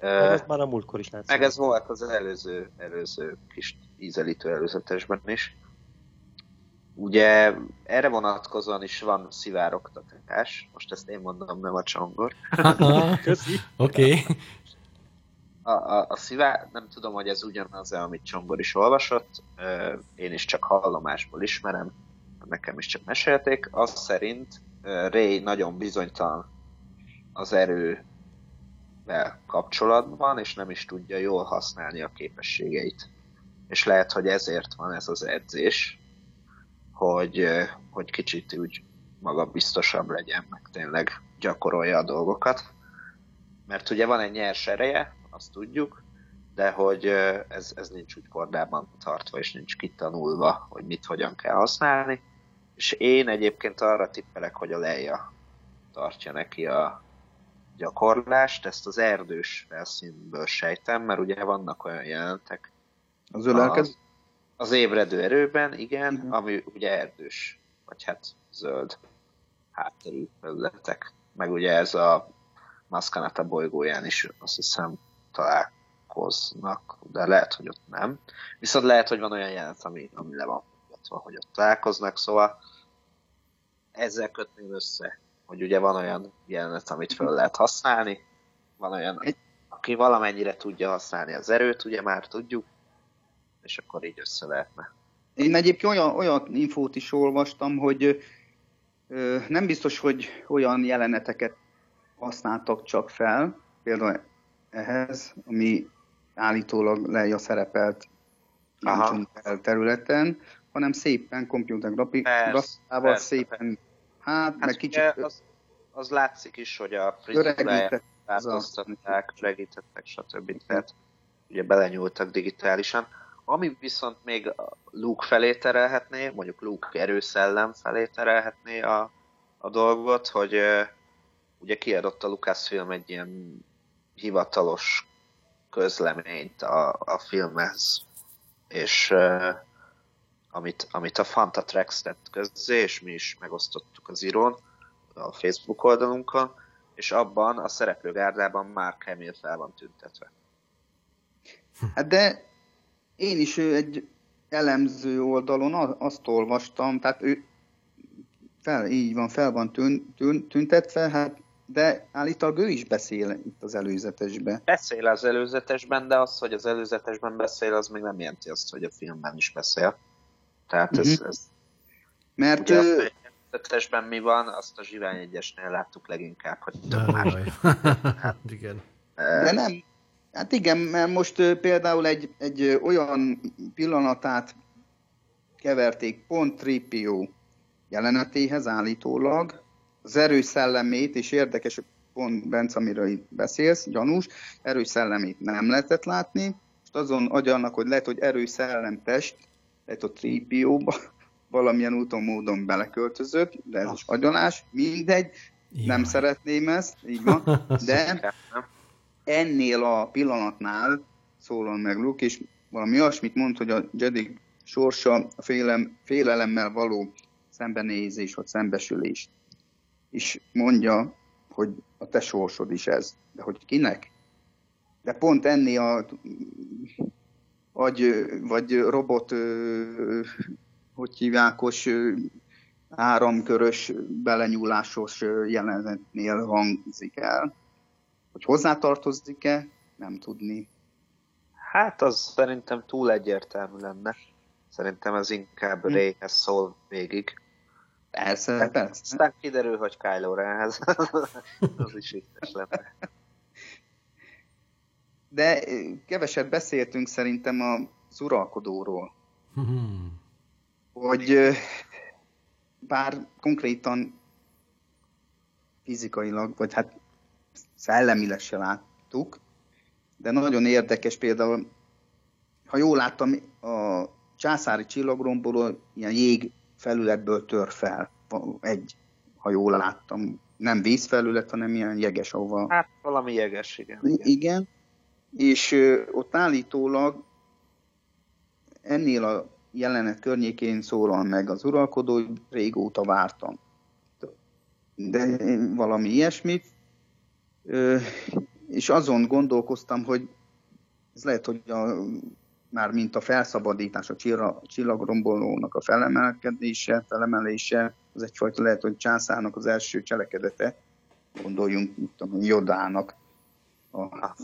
Meg ez már a múltkor is látszik. Meg ez volt az előző, előző kis ízelítő előzetesben is. Ugye erre vonatkozóan is van szivárogtatás, most ezt én mondom, nem a csongor. Köszi. Oké. Okay. A, a, a szivár, nem tudom, hogy ez ugyanaz, amit Csongor is olvasott, én is csak hallomásból ismerem, nekem is csak mesélték, az szerint Ray nagyon bizonytalan az erővel kapcsolatban, és nem is tudja jól használni a képességeit. És lehet, hogy ezért van ez az edzés, hogy, hogy kicsit úgy magabiztosabb legyen, meg tényleg gyakorolja a dolgokat. Mert ugye van egy nyers ereje, azt tudjuk, de hogy ez, ez nincs úgy kordában tartva, és nincs kitanulva, hogy mit hogyan kell használni. És én egyébként arra tippelek, hogy a Leia tartja neki a gyakorlást, ezt az erdős felszínből sejtem, mert ugye vannak olyan jelentek. Az ölelkező? Az ébredő erőben, igen, uh-huh. ami ugye erdős, vagy hát zöld hátterű területek. Meg ugye ez a Maskanata bolygóján is azt hiszem találkoznak, de lehet, hogy ott nem. Viszont lehet, hogy van olyan jelenet, ami, ami le van mutatva, hogy ott találkoznak, szóval ezzel kötném össze, hogy ugye van olyan jelenet, amit föl lehet használni, van olyan, aki valamennyire tudja használni az erőt, ugye már tudjuk, és akkor így össze lehetne. Én egyébként olyan, olyan infót is olvastam, hogy Nem biztos, hogy olyan jeleneteket használtak csak fel, például ehhez, ami állítólag Leia szerepelt el területen, hanem szépen komputer grafikával szépen, hát, hát meg kicsit... Az, az látszik is, hogy a frizuráját változtatták, segítettek, stb. Tehát ugye belenyúltak digitálisan. Ami viszont még Luke felé terelhetné, mondjuk Luke erőszellem felé terelhetné a, a dolgot, hogy ugye kiadott a Lucasfilm egy ilyen hivatalos közleményt a, a filmhez, és uh, amit, amit a Fantatrex tett közzé, és mi is megosztottuk az írón a Facebook oldalunkon, és abban a szereplőgárdában már Hamill fel van tüntetve. Hát de én is egy elemző oldalon azt olvastam, tehát ő fel, így van, fel van tűn, tűn, tüntetve, hát de állítólag ő is beszél itt az előzetesben. Beszél az előzetesben, de az, hogy az előzetesben beszél, az még nem jelenti azt, hogy a filmben is beszél. Tehát ez, uh-huh. ez Mert ugye ő... a előzetesben mi van, azt a Zsivány egyesnél láttuk leginkább, hogy több más. hát, igen. De nem, Hát igen, mert most például egy, egy olyan pillanatát keverték pont Tripio jelenetéhez állítólag, az erős szellemét, és érdekes, pont Bence, amiről itt beszélsz, gyanús, erős szellemét nem lehetett látni, most azon agyalnak, hogy lehet, hogy erős szellemtest, lehet a Tripióba valamilyen úton, módon beleköltözött, de ez is agyalás, mindegy, Jaj. nem szeretném ezt, így van, de ennél a pillanatnál szólal meg Luke, és valami olyasmit mond, hogy a Jedi sorsa a félem, félelemmel való szembenézés, vagy szembesülés. És mondja, hogy a te sorsod is ez. De hogy kinek? De pont ennél a agy, vagy robot, hogy hívjákos, áramkörös, belenyúlásos jelenetnél hangzik el. Hogy hozzátartozik-e, nem tudni. Hát az szerintem túl egyértelmű lenne. Szerintem ez inkább hm. Rayhez szól végig. Persze, hát, persze. Aztán kiderül, hogy Kylo Renhez. az is vicces lenne. De keveset beszéltünk szerintem a uralkodóról. Hmm. hogy bár konkrétan fizikailag, vagy hát szellemileg se láttuk, de nagyon érdekes például, ha jól láttam, a császári csillagromboló ilyen jég felületből tör fel. Egy, ha jól láttam, nem vízfelület, hanem ilyen jeges, ahova... Hát valami jeges, igen. Igen, igen. és ö, ott állítólag ennél a jelenet környékén szólal meg az uralkodó, hogy régóta vártam. De valami ilyesmit, és azon gondolkoztam, hogy ez lehet, hogy a, már mint a felszabadítás, a csillagrombolónak a felemelkedése, felemelése, az egyfajta lehet, hogy császárnak az első cselekedete, gondoljunk tudom, Jodának a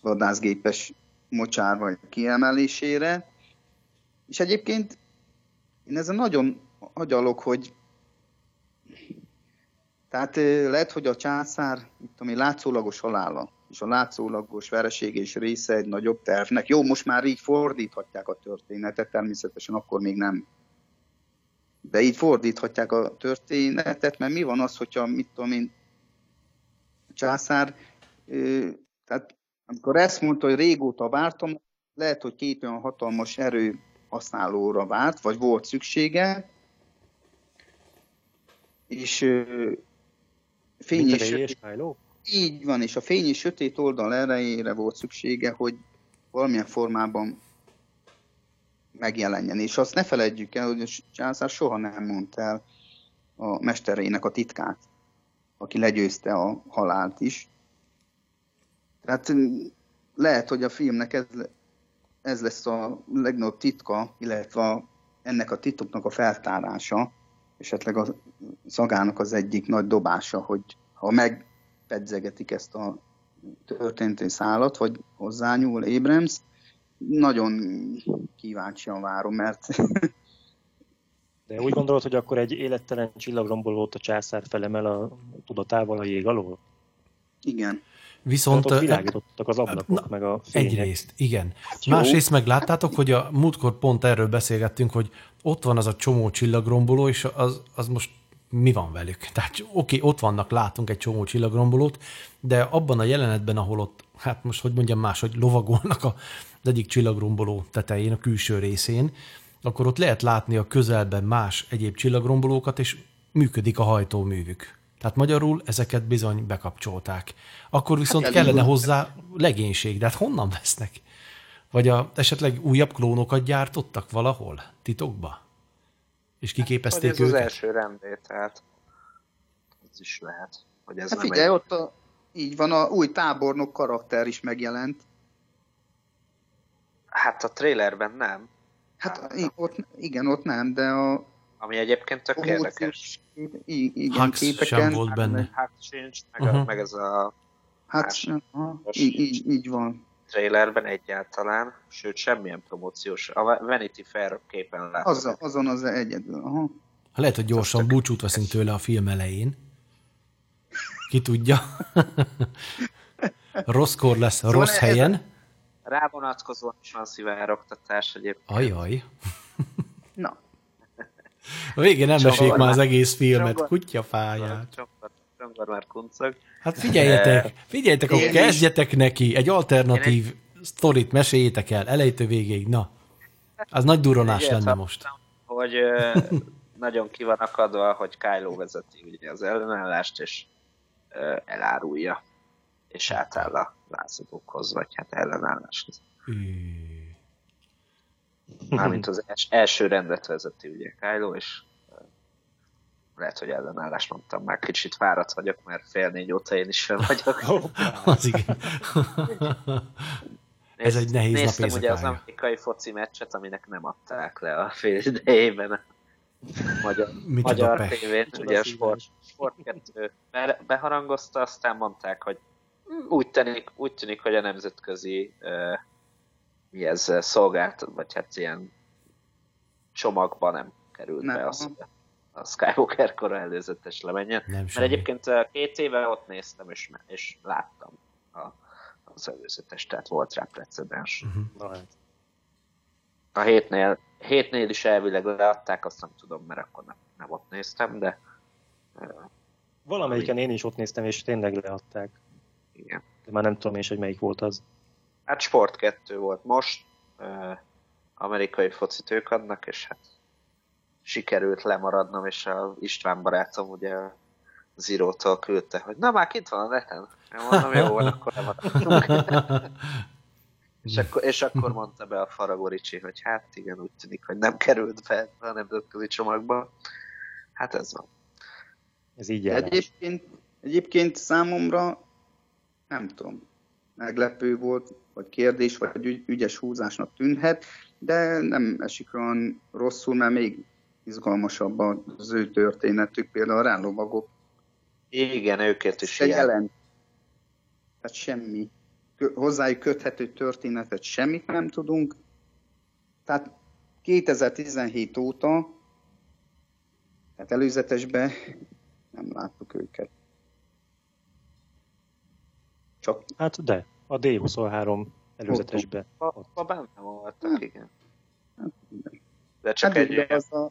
vadászgépes vagy kiemelésére. És egyébként én ezen nagyon agyalok, hogy tehát lehet, hogy a császár, mit tudom látszólagos halála, és a látszólagos vereség és része egy nagyobb tervnek. Jó, most már így fordíthatják a történetet, természetesen akkor még nem. De így fordíthatják a történetet, mert mi van az, hogyha, mit tudom én, a császár, tehát amikor ezt mondta, hogy régóta vártam, lehet, hogy két olyan hatalmas erő használóra várt, vagy volt szüksége, és fény és, és Így van, és a fény és sötét oldal erejére volt szüksége, hogy valamilyen formában megjelenjen. És azt ne feledjük el, hogy a császár soha nem mondta el a mesterének a titkát, aki legyőzte a halált is. Tehát lehet, hogy a filmnek ez, ez lesz a legnagyobb titka, illetve ennek a titoknak a feltárása, esetleg a szagának az egyik nagy dobása, hogy ha megpedzegetik ezt a történeti szállat, vagy hozzányúl Abrams, nagyon kíváncsian várom, mert De úgy gondolod, hogy akkor egy élettelen csillagrombolót a császár felemel a tudatával a jég alól? Igen. Viszont... Ott világítottak az ablakok, na, meg a fények. Egyrészt, igen. Jó. Másrészt meg láttátok, hogy a múltkor pont erről beszélgettünk, hogy ott van az a csomó csillagromboló, és az, az most mi van velük? Tehát oké, ott vannak, látunk egy csomó csillagrombolót, de abban a jelenetben, ahol ott, hát most hogy mondjam más, hogy lovagolnak a, az egyik csillagromboló tetején, a külső részén, akkor ott lehet látni a közelben más egyéb csillagrombolókat, és működik a hajtóművük. Tehát magyarul ezeket bizony bekapcsolták. Akkor viszont Hát kellene hozzá legénység, de hát honnan vesznek? Vagy a, esetleg újabb klónokat gyártottak valahol, titokba? És kiképezték ez az őket? első rendé, tehát ez is lehet, hogy ez Hát nem figyelj, egy... ott a, így van, a új tábornok karakter is megjelent. Hát a trailerben nem, Hát i- ott, igen, ott nem, de a ami egyébként tök érdekes. promóciós kép- i- igen, Hux sem volt benne. Hát sincs, meg, a, Uh-huh. meg ez a hát más. így, így, így van. Trailerben egyáltalán, sőt semmilyen promóciós, a Vanity Fair képen látom. Az, azon az egyedül. Aha. Lehet, hogy gyorsan búcsút veszünk tőle a film elején. Ki tudja. Rosszkor lesz, Szóval rossz helyen. Rá vonatkozóan is van szivárogtatás egyébként. Ajaj. Na, A végén nem meséljük már az egész filmet. Kutyafáját. Csongor, csongor már kuncog. Hát figyeljetek, figyeljetek, akkor Én kezdjetek neki. Egy alternatív sztorit meséljétek el, elejtő végéig. Na, az nagy duronás Ilyet lenne most. Hogy nagyon ki van akadva, hogy Kylo vezeti ugye az ellenállást, és elárulja, és átáll a lázadókhoz, vagy hát ellenálláshoz. Mármint az els, első rendet vezeti ugye Kylo, és lehet, hogy ellenállást mondtam, már kicsit fáradt vagyok, mert fél négy óta én is fel vagyok. Az igen. Ez egy nehéz nap Néztem ugye az éjszakája. amerikai foci meccset, aminek nem adták le a fél idejében a magyar, Micsoda magyar Micsoda ugye a sport, sport 2 be- beharangozta, aztán mondták, hogy úgy tűnik, úgy tűnik hogy a nemzetközi uh, mi ez, szolgált, vagy hát ilyen csomagba nem került Nem, be aha. A Skywalker kora előzetes lemenjen. Nem Mert semmi. egyébként két éve ott néztem, és, és láttam a, az előzetes, tehát volt rá precedens. Hát. A hétnél, hétnél is elvileg leadták, azt nem tudom, mert akkor nem, nem ott néztem, de Valamelyiken én is ott néztem, és tényleg leadták. igen. De már nem tudom és hogy melyik volt az. Hát Sport 2 volt most, amerikai focit ők adnak, és hát sikerült lemaradnom, és a István barátom ugye Zero-tól küldte, hogy na már kint van a neten. Én mondom, jó van, akkor lemaradtunk. és, akkor, és akkor mondta be a Faragó Ricsi, hogy hát igen, úgy tűnik, hogy nem került be a nemzetközi csomagba. Hát ez van. Ez így jár. egyébként, egyébként számomra nem tudom, meglepő volt, vagy kérdés, vagy ügy, ügyes húzásnak tűnhet, de nem esik olyan rosszul, mert még izgalmasabb az ő történetük, például a rálovagok Igen, őket is se ilyen. jelent. Tehát semmi. Hozzájuk köthető történetet semmit nem tudunk. Tehát 2017 óta, tehát előzetesben nem láttuk őket. Csak Hát de, a D23 előzetesbe. Abban benne voltak, igen. Hát, De csak hát egy az a...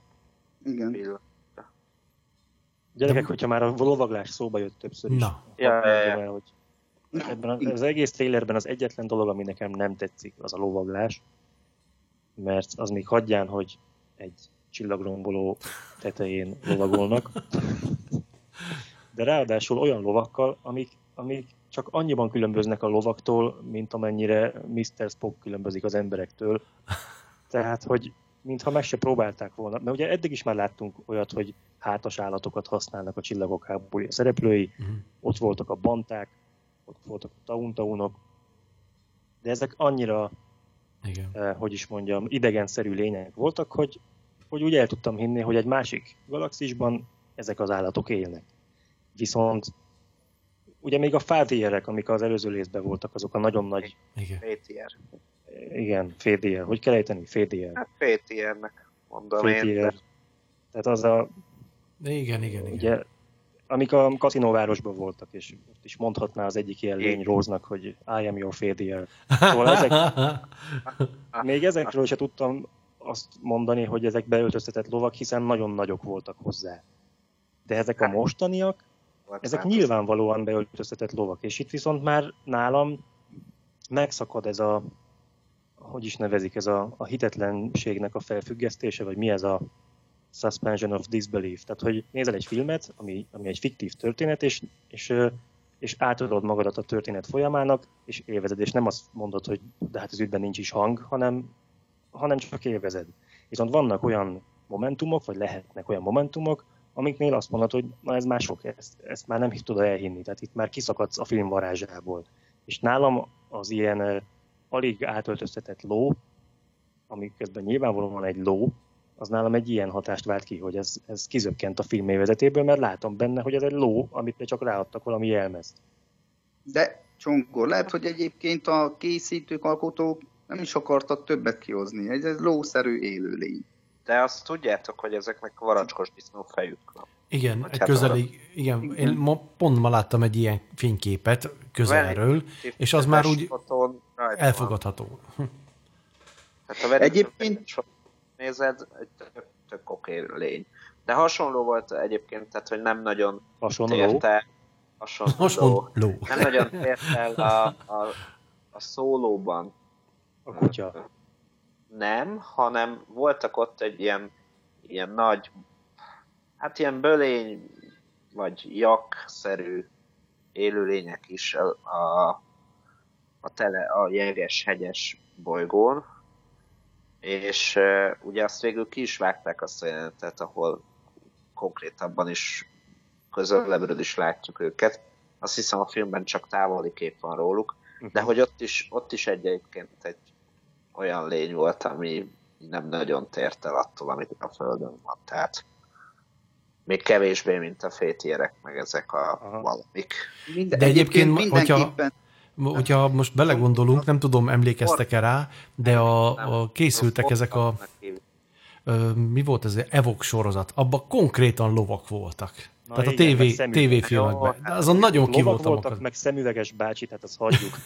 Igen. pillanat. Gyerekek, hogyha már a lovaglás szóba jött többször is. Na. Ja, ja, ja. hogy ebben az, az egész trailerben az egyetlen dolog, ami nekem nem tetszik, az a lovaglás. Mert az még hagyján, hogy egy csillagromboló tetején lovagolnak. De ráadásul olyan lovakkal, amik, amik csak annyiban különböznek a lovaktól, mint amennyire Mr. Spock különbözik az emberektől. Tehát, hogy mintha meg se próbálták volna. Mert ugye eddig is már láttunk olyat, hogy hátas állatokat használnak a csillagok háborúja szereplői, Mhm. ott voltak a banták, ott voltak a tauntaunok, de ezek annyira, Igen. eh, hogy is mondjam, idegenszerű lények voltak, hogy, hogy úgy el tudtam hinni, hogy egy másik galaxisban ezek az állatok élnek. Viszont ugye még a fádérek, amik az előző részben voltak, azok a nagyon nagy, Igen. Igen, fédér, hogy kell ejteni? Fédér. Hát PTR-nek mondom én, Fédér. de Tehát az a... Igen, igen, igen. Ugye, amik a kaszinóvárosban voltak, és most is mondhatná az egyik ilyen lény Róznak, hogy I am your failure. Szóval ezek, még ezekről se tudtam azt mondani, hogy ezek beöltöztetett lovak, hiszen nagyon nagyok voltak hozzá. De ezek a mostaniak, ezek nyilvánvalóan beöltöztetett lovak, és itt viszont már nálam megszakad ez a, hogy is nevezik, ez a, a hitetlenségnek a felfüggesztése, vagy mi ez a suspension of disbelief. Tehát, hogy nézel egy filmet, ami, ami egy fiktív történet, és, és, és átadod magadat a történet folyamának, és élvezed, és nem azt mondod, hogy de hát az ügyben nincs is hang, hanem, hanem csak élvezed. Viszont vannak olyan momentumok, vagy lehetnek olyan momentumok, amiknél azt mondod, hogy na ez már sok, ezt, ezt már nem tudod elhinni, tehát itt már kiszakadsz a film varázsából. És nálam az ilyen alig átöltöztetett ló, ami közben nyilvánvalóan egy ló, az nálam egy ilyen hatást vált ki, hogy ez, ez kizökkent a filmévezetéből, mert látom benne, hogy ez egy ló, amit csak ráadtak valami jelmezt. De Csongor, lehet, hogy egyébként a készítők, alkotók nem is akartak többet kihozni. Ez egy lószerű élőlény. De azt tudjátok, hogy ezeknek varacskos disznó fejük van. Igen, egy hát közeli, igen, igen, én ma, pont ma láttam egy ilyen fényképet közelről, és az már úgy elfogadható. Hát a egyébként nézed, egy tök, tök oké lény. De hasonló volt egyébként, tehát hogy nem nagyon hasonló. térte, hasonló, hasonló. nem nagyon tért el a, a, a szólóban. A kutya. Nem, hanem voltak ott egy ilyen, ilyen nagy, hát ilyen bölény, vagy jak-szerű élőlények is a, a, a, tele, a jeges-hegyes bolygón, és uh, ugye azt végül ki is vágták azt a jelentet, ahol konkrétabban is közelebbről is látjuk őket. Azt hiszem a filmben csak távoli kép van róluk, de mhm. hogy ott is, ott is egy egyébként egy olyan lény volt, ami nem nagyon tért el attól, amit a Földön van. Tehát még kevésbé, mint a fétérek, meg ezek a Aha. valamik. Minden, de egyébként, egyébként hogyha, hogyha most belegondolunk, nem tudom, emlékeztek-e rá, de a, a készültek ezek a... Mi volt ez? Evok sorozat. Abban konkrétan lovak voltak. Na tehát igen, a TV, tévéfilmekben. De azon nagyon ki voltam. voltak, meg szemüveges bácsi, tehát azt hagyjuk.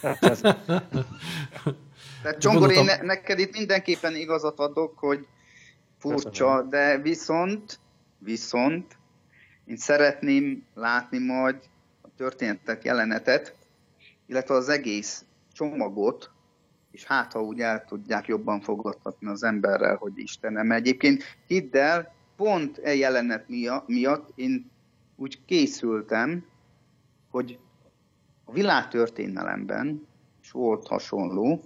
tehát Csongor, én ne, neked itt mindenképpen igazat adok, hogy furcsa, de viszont, viszont én szeretném látni majd a történetek jelenetet, illetve az egész csomagot, és hát ha úgy el tudják jobban fogadtatni az emberrel, hogy Istenem. Egyébként hidd el, pont e jelenet miatt én úgy készültem, hogy a világtörténelemben is volt hasonló,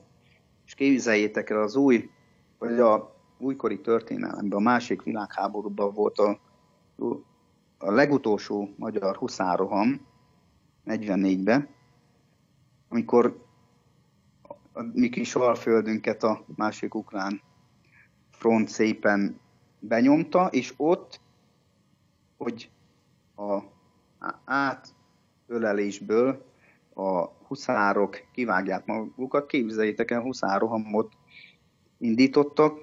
és képzeljétek el az új, vagy a újkori történelemben, a másik világháborúban volt a, a legutolsó magyar huszároham, 44-ben, amikor a mi kis alföldünket a másik ukrán front szépen benyomta, és ott, hogy a átölelésből a huszárok kivágják magukat, képzeljétek el, huszárohamot indítottak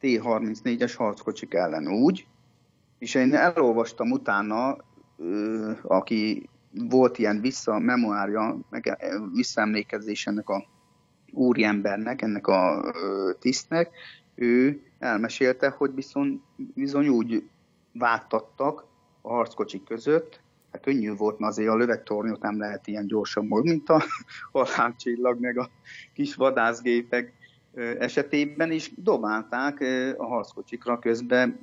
T-34-es harckocsik ellen úgy, és én elolvastam utána, aki volt ilyen vissza memoárja, meg visszaemlékezés ennek a úriembernek, ennek a tisztnek, ő elmesélte, hogy viszont bizony úgy váltattak a harckocsik között, hát könnyű volt, mert azért a lövegtornyot nem lehet ilyen gyorsan mód, mint a halálcsillag, meg a kis vadászgépek esetében is dobálták a harckocsikra közben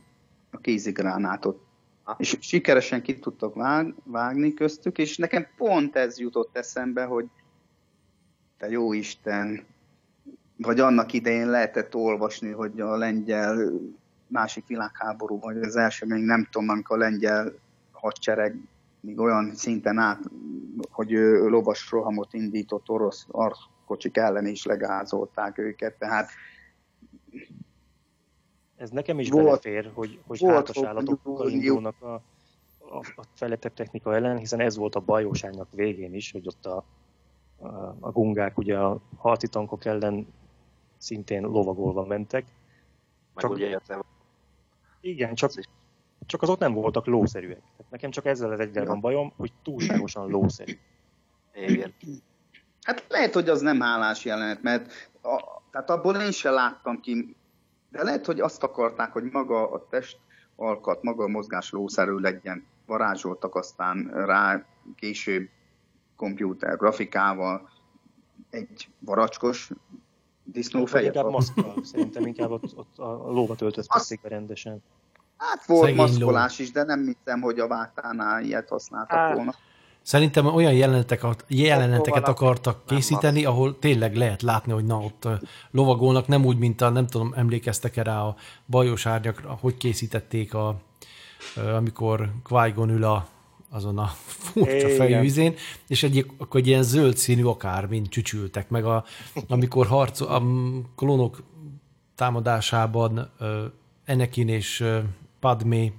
a kézigránátot és sikeresen ki tudtak vág, vágni köztük, és nekem pont ez jutott eszembe, hogy te jó Isten, vagy annak idején lehetett olvasni, hogy a lengyel másik világháború, vagy az első, még nem tudom, amikor a lengyel hadsereg még olyan szinten át, hogy lovas rohamot indított orosz arkocsik ellen is legázolták őket, tehát ez nekem is volt, belefér, hogy, hogy volt, hátas állatokkal indulnak a, a, a fejlettebb technika ellen, hiszen ez volt a bajóságnak végén is, hogy ott a, a, a gungák ugye a harci tankok ellen szintén lovagolva mentek. Csak, ugye igen, csak, csak azok nem voltak lószerűek. Hát nekem csak ezzel az egyre van bajom, hogy túlságosan lószerű. Igen. Hát lehet, hogy az nem hálás jelenet, mert a, tehát abból én sem láttam ki, de lehet, hogy azt akarták, hogy maga a test alkat, maga a mozgás lószerű legyen. Varázsoltak aztán rá később komputer grafikával egy varacskos disznófejet. Inkább maszkkal, szerintem inkább ott, ott a lóvat öltöztették be rendesen. Hát volt Szegény maszkolás ló. is, de nem hiszem, hogy a vátánál ilyet használtak hát. volna. Szerintem olyan jeleneteket, jeleneteket akartak készíteni, ahol tényleg lehet látni, hogy na ott lovagolnak, nem úgy, mint a, nem tudom, emlékeztek erre a bajos árnyakra, hogy készítették a, amikor qui ül a, azon a furcsa fejűzén, és egy, akkor egy ilyen zöld színű akár, mint csücsültek, meg a, amikor harcol, a klónok támadásában Enekin és Padmé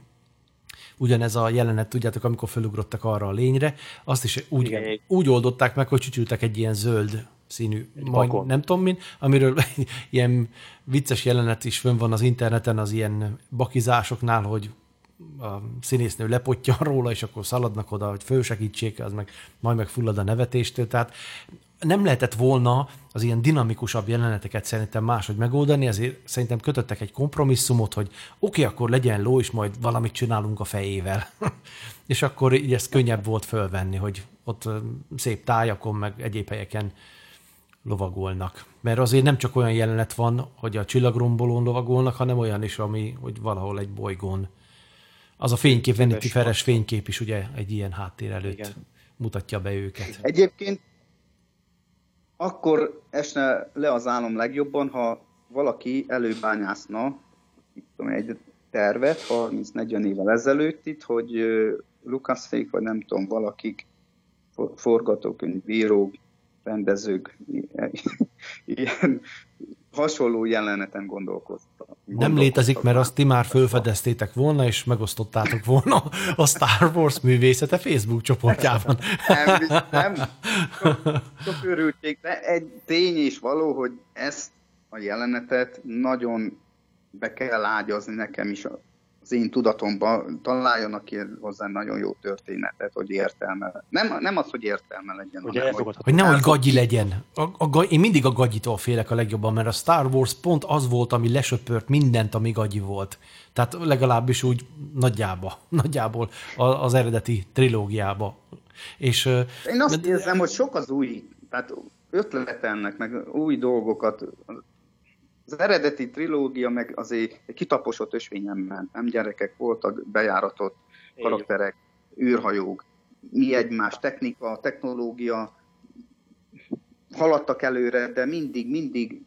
ugyanez a jelenet, tudjátok, amikor fölugrottak arra a lényre, azt is úgy, Igen. úgy oldották meg, hogy csücsültek egy ilyen zöld színű, majd nem tudom min, amiről ilyen vicces jelenet is fönn van az interneten, az ilyen bakizásoknál, hogy a színésznő lepotja róla, és akkor szaladnak oda, hogy fősegítsék, az meg majd meg fullad a nevetéstől. Tehát nem lehetett volna az ilyen dinamikusabb jeleneteket szerintem máshogy megoldani, ezért szerintem kötöttek egy kompromisszumot, hogy oké, okay, akkor legyen ló, és majd valamit csinálunk a fejével. és akkor így ezt könnyebb volt fölvenni, hogy ott szép tájakon, meg egyéb helyeken lovagolnak. Mert azért nem csak olyan jelenet van, hogy a csillagrombolón lovagolnak, hanem olyan is, ami, hogy valahol egy bolygón. Az a fénykép, Vanity Feres fénykép is ugye egy ilyen háttér előtt Igen. mutatja be őket. Egyébként akkor esne le az álom legjobban, ha valaki előbányászna tudom, egy tervet 30-40 évvel ezelőtt itt, hogy Lucasfake, vagy nem tudom, valakik forgatókönyvírók, rendezők ilyen hasonló jeleneten gondolkoztam. Nem létezik, mert azt ti már felfedeztétek volna, és megosztottátok volna a Star Wars művészete Facebook csoportjában. Nem, nem. Sok, sok örültség, de egy tény is való, hogy ezt a jelenetet nagyon be kell ágyazni nekem is az én tudatomban találjanak ki hozzá nagyon jó történetet, hogy értelme. Nem, nem az, hogy értelme legyen. Hogy, hanem, hogy, hogy nehogy gagyi legyen. A, a, én mindig a gagyitól félek a legjobban, mert a Star Wars pont az volt, ami lesöpört mindent, ami gagyi volt. Tehát legalábbis úgy nagyjába, nagyjából az eredeti trilógiába. És, én azt mert, érzem, hogy sok az új, tehát ötletelnek, meg új dolgokat az eredeti trilógia meg azért egy kitaposott ösvényen ment, nem gyerekek voltak, bejáratott karakterek, űrhajók, mi egymás, technika, technológia, haladtak előre, de mindig, mindig,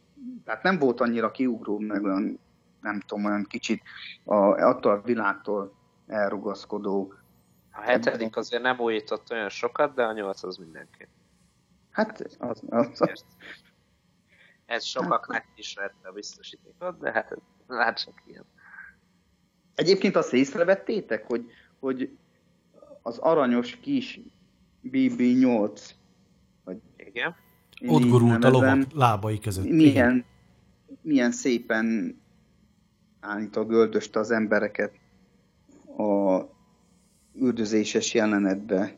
tehát nem volt annyira kiugró, meg olyan, nem tudom, olyan kicsit a, attól a világtól elrugaszkodó. A hetedik azért nem újított olyan sokat, de a nyolc az mindenki. Hát az, az, az, ez sokaknak is vette a biztosítékot, de hát, hát csak ilyen. Egyébként azt észrevettétek, hogy, hogy az aranyos kis BB-8, vagy Igen. Ott gurult a lovak lábai között. Milyen, milyen szépen állítólag göldöste az embereket a üldözéses jelenetbe.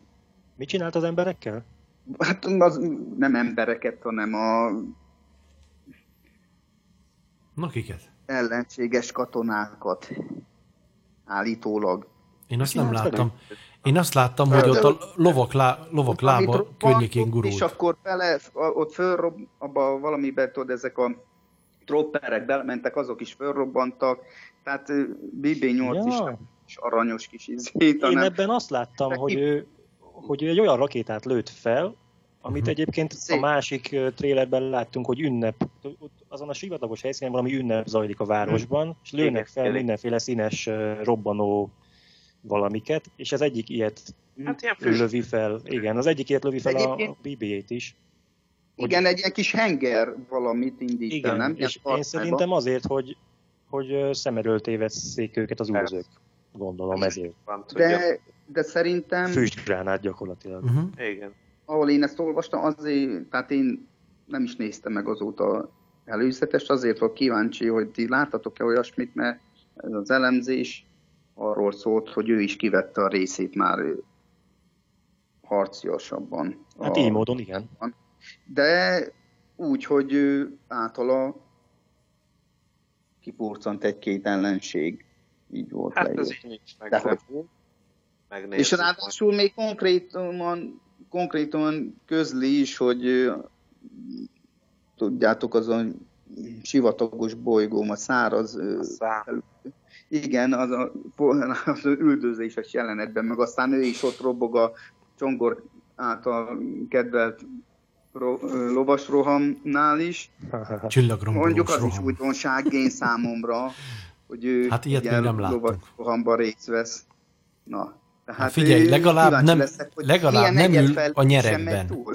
Mit csinált az emberekkel? Hát az nem embereket, hanem a Na kiket? Ellenséges katonákat. Állítólag. Én azt nem láttam. Én azt láttam, hogy ott a lovak, lá, lovak lába környékén gurult. És akkor bele, ott fölrob, abba valamiben, tudod, ezek a tropperek belementek, azok is fölrobbantak, tehát BB-8 ja. is, is aranyos kis izét. Én ebben azt láttam, hogy ő, hogy ő egy olyan rakétát lőtt fel, amit uh-huh. egyébként Szép. a másik trélerben láttunk, hogy ünnep, azon a sivatagos helyszínen valami ünnep zajlik a városban, uh-huh. és lőnek fel mindenféle színes robbanó valamiket, és az egyik ilyet hát lövi fel, igen, az egyik ilyet lövi fel a BB-8 is. Igen, hogy... egy ilyen kis henger valamit indít igen, el, nem? És én szerintem azért, hogy, hogy szemeről tévesszék őket az úrzők, gondolom ezért. De, de szerintem... Füstgránát gyakorlatilag. Uh-huh. Igen ahol én ezt olvastam, azért, tehát én nem is néztem meg azóta előzetest, azért vagyok kíváncsi, hogy ti láttatok-e olyasmit, mert ez az elemzés arról szólt, hogy ő is kivette a részét már harciasabban. Hát a... így módon, igen. De úgy, hogy ő általa kipurcant egy-két ellenség. Így volt Hát ez így nincs meg. És ráadásul még konkrétan, konkrétan közli is, hogy tudjátok, azon sivatagos bolygóm, a száraz... A igen, az, a, az üldözéses jelenetben, meg aztán ő is ott robog a Csongor által kedvelt ro, lovas rohamnál is. Mondjuk az roham. is újdonság én számomra, hogy ő hát ilyet igen, nem lovas rohamban részt vesz. Na, tehát hát figyelj, legalább nem, leszek, legalább nem ül a nyerekben.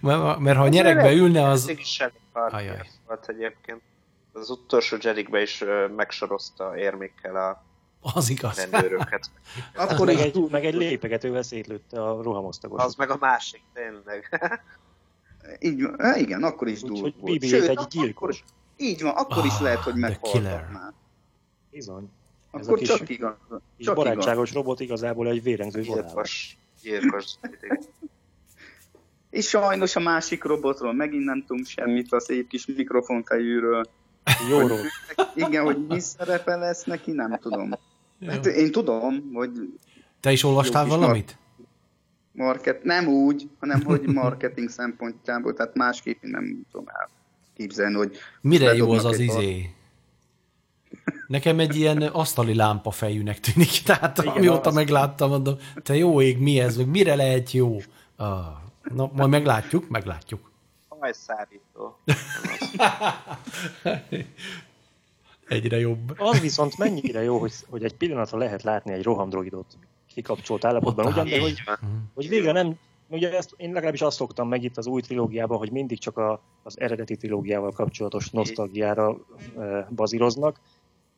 mert, ha a nyerekbe ülne, az... Ajaj. Volt egyébként. Az utolsó Jedikbe is megsorozta érmékkel a az igaz. rendőröket. Akkor meg egy, meg egy lépegetővel szétlőtte a rohamosztagos. Az meg a másik, tényleg. Így, igen, akkor is durva volt. Bibi Sőt, egy gyilkos. Akkor, így van, akkor oh, is lehet, hogy meghaltak már. Bizony. Ez akkor csak igaz. Kis csak barátságos igaz. robot igazából egy vérengző. Gyilkos. És sajnos a másik robotról megint nem tudunk semmit, a szép kis mikrofonfejűről. Jóról. Igen, hogy mi szerepe lesz neki, nem tudom. Hát én tudom, hogy... Te is olvastál valamit? Market, nem úgy, hanem hogy marketing szempontjából, tehát másképp nem tudom elképzelni, hogy... Mire jó az az izé? Nekem egy ilyen asztali lámpa fejűnek tűnik, tehát Igen, amióta az... megláttam, mondom, te jó ég, mi ez, meg mire lehet jó? Ah, na, majd meglátjuk, meglátjuk. Hajszárító. Egyre jobb. Az viszont mennyire jó, hogy, hogy egy pillanatra lehet látni egy rohamdroidot kikapcsolt állapotban, ugyan, de hogy, hogy végre nem, ugye ezt, én legalábbis azt szoktam meg itt az új trilógiában, hogy mindig csak a, az eredeti trilógiával kapcsolatos nosztalgiára e, bazíroznak,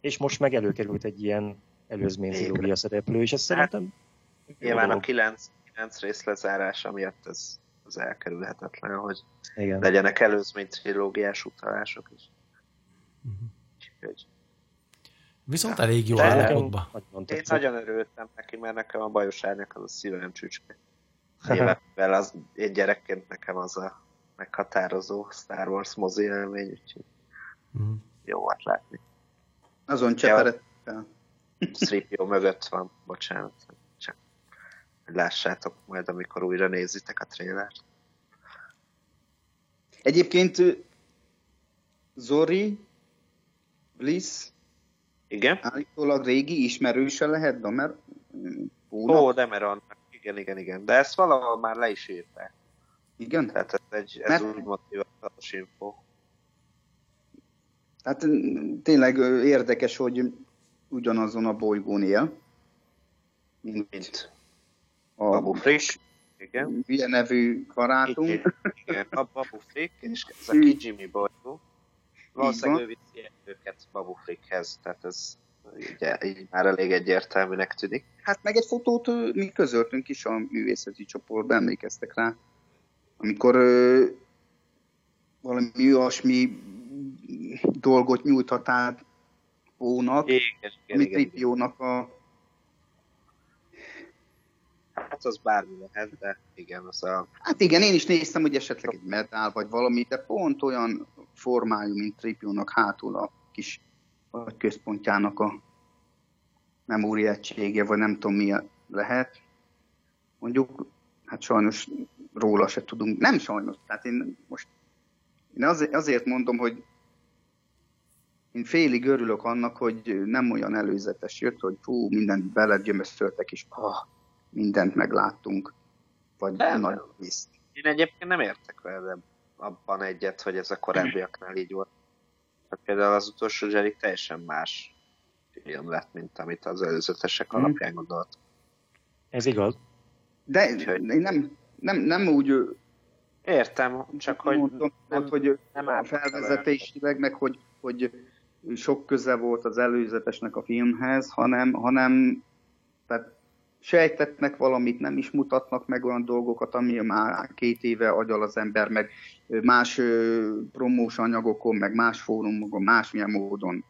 és most meg előkerült egy ilyen előzmény trilógia szereplő, és ezt hát, szerintem... Nyilván a kilenc, kilenc rész lezárása miatt ez, az elkerülhetetlen, hogy Igen. legyenek előzmény trilógiás utalások is. Uh-huh. Úgyhogy... Viszont elég jó állapotban. Én nagyon örültem neki, mert nekem a bajos árnyak az a szívem csücske. Években az, én gyerekként nekem az a meghatározó Star Wars mozi élmény, úgyhogy mm. jó volt látni. Azon cseperedtem. Stripio mögött van, bocsánat. Csak lássátok majd, amikor újra nézitek a trélert. Egyébként Zori, Bliss, igen. Állítólag régi ismerőse lehet Damer? Ó, Demeron. Igen, igen, igen. De ezt valahol már le is írták. Igen? Tehát ez, egy, ez Mert... úgy motivációs info. Hát tényleg érdekes, hogy ugyanazon a bolygón él. Mint, mint a Babu Frick. Igen. Milyen nevű barátunk. Igen, igen, a Babu Frick, és ez a Kijimi bolygó. Valószínűleg ő viszi őket Babu Frickhez, tehát ez ugye, így már elég egyértelműnek tűnik. Hát meg egy fotót mi közöltünk is a művészeti csoportban, emlékeztek rá, amikor ö, valami olyasmi dolgot nyújthat át Pónak, amit Ripiónak a... Hát az bármi lehet, de igen, az a... Hát igen, én is néztem, hogy esetleg egy medál vagy valami, de pont olyan formájú, mint Tripiónak hátul a kis központjának a memóri egysége, vagy nem tudom mi lehet. Mondjuk, hát sajnos róla se tudunk, nem sajnos, tehát én most én azért mondom, hogy én félig örülök annak, hogy nem olyan előzetes jött, hogy fú, mindent belegyömöszöltek, és ah, mindent megláttunk. Vagy nem, nagy visz. Én egyébként nem értek vele abban egyet, hogy ez a korábbiaknál így volt. Hát például az utolsó Jerry teljesen más film lett, mint amit az előzetesek mm. alapján gondolt. Ez igaz. De Úgyhogy... én nem, nem, nem úgy Értem, csak hogy mondom, nem, hogy nem a felvezetésileg, meg hogy, hogy sok köze volt az előzetesnek a filmhez, hanem, hanem tehát sejtetnek valamit, nem is mutatnak meg olyan dolgokat, ami már két éve agyal az ember, meg más promós anyagokon, meg más fórumokon, másmilyen módon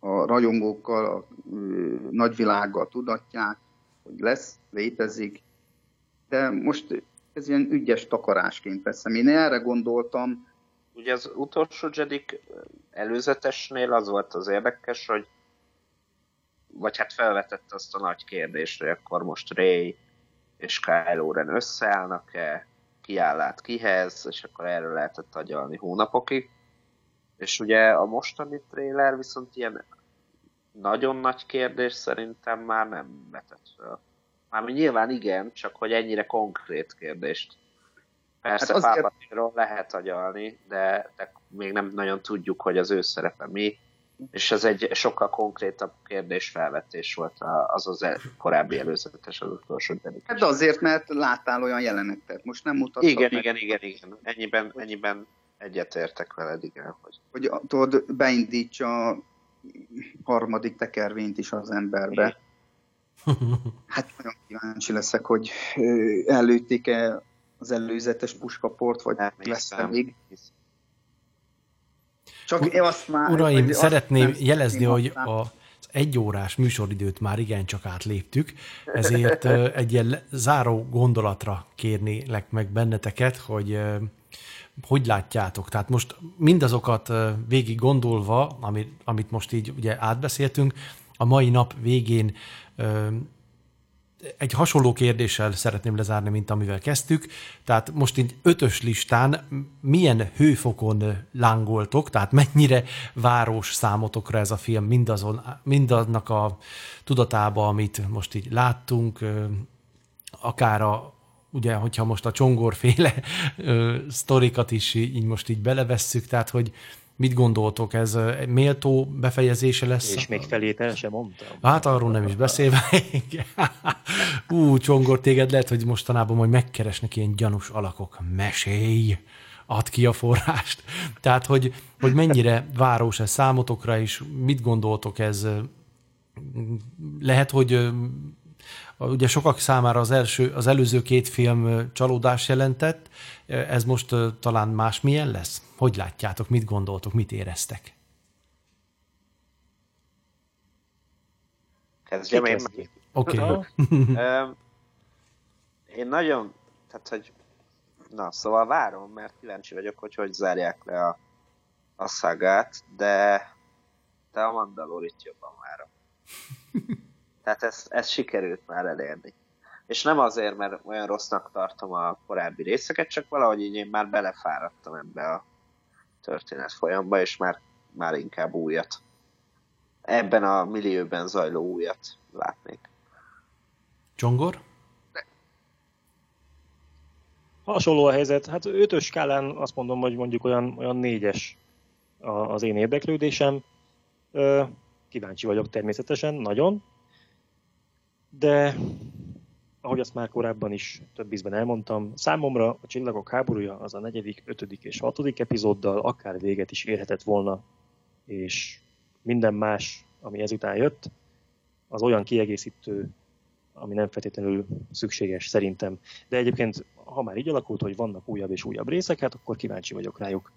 a rajongókkal, a nagyvilággal tudatják, hogy lesz, létezik, de most ez ilyen ügyes takarásként veszem. Én erre gondoltam. Ugye az utolsó Jedik előzetesnél az volt az érdekes, hogy vagy hát felvetett azt a nagy kérdést, hogy akkor most Ray és Kylo Ren összeállnak-e, kiáll kihez, és akkor erről lehetett agyalni hónapokig. És ugye a mostani trailer viszont ilyen nagyon nagy kérdés szerintem már nem vetett fel. Mármint nyilván igen, csak hogy ennyire konkrét kérdést. Persze hát azért... lehet agyalni, de, de még nem nagyon tudjuk, hogy az ő szerepe mi, és ez egy sokkal konkrétabb kérdésfelvetés volt az az korábbi előzetes, az utolsó dedikáció. Hát azért, mert láttál olyan jelenetet, most nem mutattak Igen, meg. igen, igen, igen. Ennyiben, ennyiben egyetértek veled, igen. Hogy, hogy tudod, beindítsa a harmadik tekervényt is az emberbe. Hát nagyon kíváncsi leszek, hogy előtték-e az előzetes puskaport, vagy lesz még. Csak én azt már... Uraim, hogy szeretném azt jelezni, hogy a egy órás műsoridőt már igencsak átléptük, ezért egy ilyen záró gondolatra kérnélek meg benneteket, hogy hogy látjátok? Tehát most mindazokat végig gondolva, amit, amit most így ugye átbeszéltünk, a mai nap végén egy hasonló kérdéssel szeretném lezárni, mint amivel kezdtük. Tehát most így ötös listán milyen hőfokon lángoltok, tehát mennyire város számotokra ez a film mindazon, mindannak a tudatába, amit most így láttunk, akár a, ugye, hogyha most a csongorféle sztorikat is így most így belevesszük, tehát hogy Mit gondoltok, ez méltó befejezése lesz? És még felét el sem mondtam. Hát arról nem is beszélve. Ú, Csongor, téged lehet, hogy mostanában majd megkeresnek ilyen gyanús alakok. Mesélj! Ad ki a forrást. Tehát, hogy, hogy mennyire város ez számotokra, és mit gondoltok ez? Lehet, hogy ugye sokak számára az, első, az előző két film csalódás jelentett, ez most talán más milyen lesz? Hogy látjátok, mit gondoltok, mit éreztek? Kezdjem én. Oké. Okay. én nagyon, tehát hogy, na, szóval várom, mert kíváncsi vagyok, hogy hogy zárják le a, a szagát, de, de a Mandalorit jobban várom. Tehát ez, ez sikerült már elérni. És nem azért, mert olyan rossznak tartom a korábbi részeket, csak valahogy így én már belefáradtam ebbe a történet folyamba, és már, már inkább újat. Ebben a millióben zajló újat látnék. Csongor? Hasonló a helyzet. Hát ötös skálán azt mondom, hogy mondjuk olyan, olyan négyes az én érdeklődésem. Kíváncsi vagyok természetesen, nagyon. De ahogy azt már korábban is több ízben elmondtam, számomra a Csillagok háborúja az a negyedik, ötödik és hatodik epizóddal akár véget is érhetett volna, és minden más, ami ezután jött, az olyan kiegészítő, ami nem feltétlenül szükséges szerintem. De egyébként, ha már így alakult, hogy vannak újabb és újabb részek, hát akkor kíváncsi vagyok rájuk.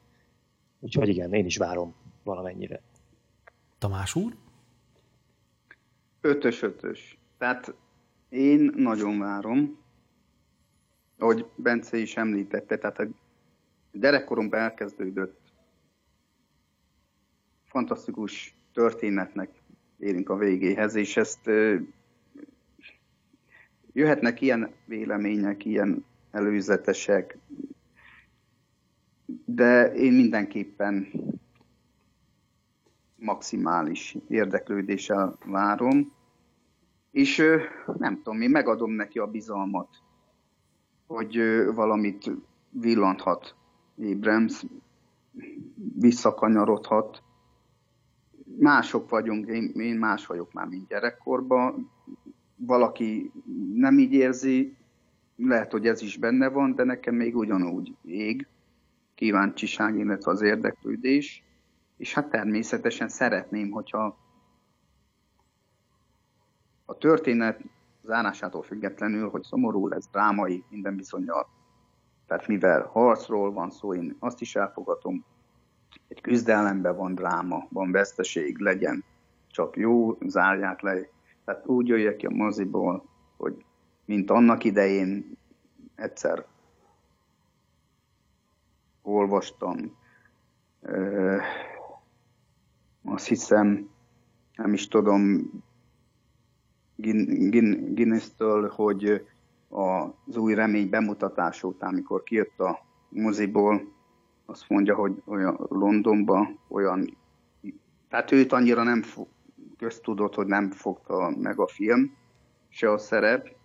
Úgyhogy igen, én is várom valamennyire. Tamás úr? Ötös, ötös. Tehát én nagyon várom, ahogy Bence is említette, tehát a gyerekkoromban elkezdődött. Fantasztikus történetnek érünk a végéhez, és ezt jöhetnek ilyen vélemények, ilyen előzetesek, de én mindenképpen maximális érdeklődéssel várom, és nem tudom, én megadom neki a bizalmat, hogy valamit villanthat Abrams, visszakanyarodhat. Mások vagyunk, én, én más vagyok már, mint gyerekkorban. Valaki nem így érzi, lehet, hogy ez is benne van, de nekem még ugyanúgy ég kíváncsiság, illetve az érdeklődés. És hát természetesen szeretném, hogyha a történet zárásától függetlenül, hogy szomorú lesz, drámai, minden bizonyal. Tehát mivel harcról van szó, én azt is elfogadom, egy küzdelemben van dráma, van veszteség, legyen. csak jó, zárják le. Tehát úgy jöjjek ki a moziból, hogy mint annak idején egyszer olvastam, ö, azt hiszem, nem is tudom, Guinness-től, hogy az új remény bemutatása után, amikor kijött a moziból, azt mondja, hogy olyan Londonban olyan, tehát őt annyira nem köztudott, hogy nem fogta meg a film, se a szerep,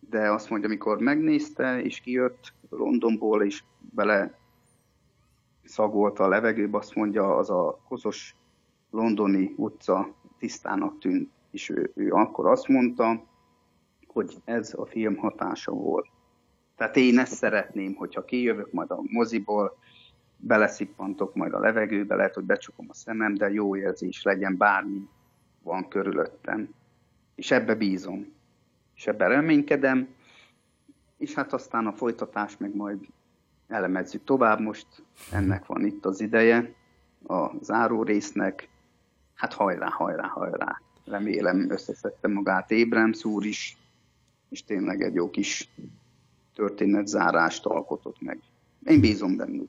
de azt mondja, amikor megnézte, és kijött Londonból, és bele szagolta a levegőbe, azt mondja, az a kozos londoni utca tisztának tűnt, és ő, ő akkor azt mondta, hogy ez a film hatása volt. Tehát én ezt szeretném, hogyha kijövök majd a moziból, beleszippantok majd a levegőbe, lehet, hogy becsukom a szemem, de jó érzés legyen, bármi van körülöttem. És ebbe bízom. És ebben reménykedem, és hát aztán a folytatás meg majd elemezzük tovább. Most ennek van itt az ideje, a záró résznek. Hát hajrá, hajrá, hajrá. Remélem összeszedte magát Ébrem úr is, és tényleg egy jó kis történetzárást alkotott meg. Én bízom bennük.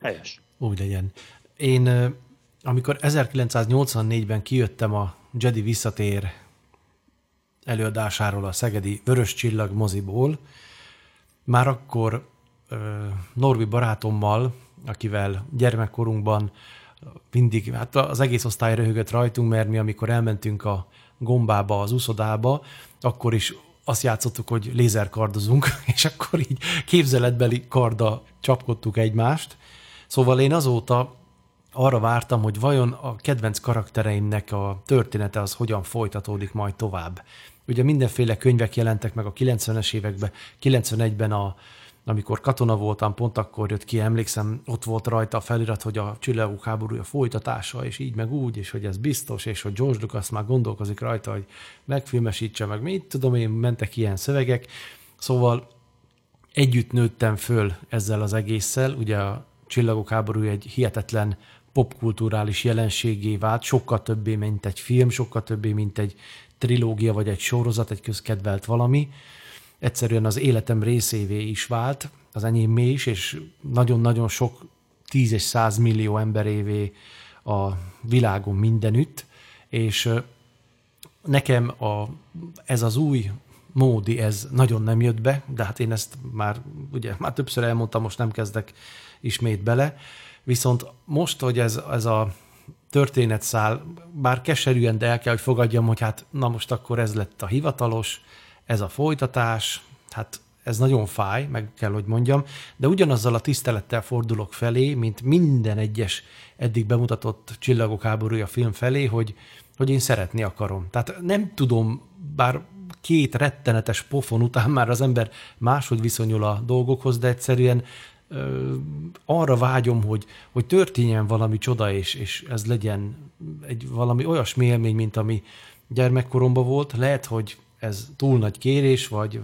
Helyes. Úgy legyen. Én, amikor 1984-ben kijöttem a Jedi visszatér előadásáról a Szegedi Vörös Csillag moziból, már akkor Norvi barátommal, akivel gyermekkorunkban mindig, hát az egész osztály röhögött rajtunk, mert mi amikor elmentünk a gombába, az uszodába, akkor is azt játszottuk, hogy lézerkardozunk, és akkor így képzeletbeli karda csapkodtuk egymást. Szóval én azóta arra vártam, hogy vajon a kedvenc karaktereimnek a története az hogyan folytatódik majd tovább. Ugye mindenféle könyvek jelentek meg a 90-es években, 91-ben a, amikor katona voltam, pont akkor jött ki, emlékszem, ott volt rajta a felirat, hogy a csillagok háborúja folytatása, és így meg úgy, és hogy ez biztos, és hogy George Lucas már gondolkozik rajta, hogy megfilmesítse, meg mit tudom én, mentek ilyen szövegek. Szóval együtt nőttem föl ezzel az egésszel, ugye a csillagok háborúja egy hihetetlen popkulturális jelenségé vált, sokkal többé, mint egy film, sokkal többé, mint egy trilógia, vagy egy sorozat, egy közkedvelt valami egyszerűen az életem részévé is vált, az enyémé is, és nagyon-nagyon sok tíz és száz millió emberévé a világon mindenütt, és nekem a, ez az új módi, ez nagyon nem jött be, de hát én ezt már, ugye, már többször elmondtam, most nem kezdek ismét bele, viszont most, hogy ez, ez a történetszál, bár keserűen, de el kell, hogy fogadjam, hogy hát na most akkor ez lett a hivatalos, ez a folytatás, hát ez nagyon fáj, meg kell, hogy mondjam, de ugyanazzal a tisztelettel fordulok felé, mint minden egyes eddig bemutatott Csillagok háborúja film felé, hogy, hogy én szeretni akarom. Tehát nem tudom, bár két rettenetes pofon után már az ember máshogy viszonyul a dolgokhoz, de egyszerűen ö, arra vágyom, hogy, hogy történjen valami csoda, és, és ez legyen egy valami olyasmi élmény, mint ami gyermekkoromban volt. Lehet, hogy ez túl nagy kérés, vagy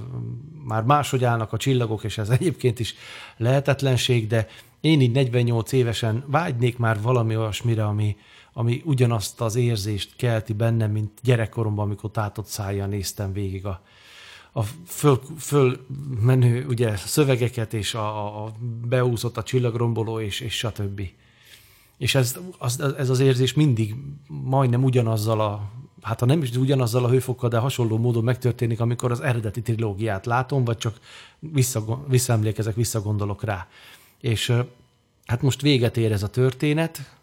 már máshogy állnak a csillagok, és ez egyébként is lehetetlenség, de én így 48 évesen vágynék már valami olyasmire, ami, ami ugyanazt az érzést kelti bennem, mint gyerekkoromban, amikor tátott szájjal néztem végig a, a föl, fölmenő ugye, szövegeket, és a, a beúszott a csillagromboló, és, és stb. És ez az, ez az érzés mindig majdnem ugyanazzal a hát ha nem is ugyanazzal a hőfokkal, de hasonló módon megtörténik, amikor az eredeti trilógiát látom, vagy csak vissza, visszaemlékezek, visszagondolok rá. És hát most véget ér ez a történet,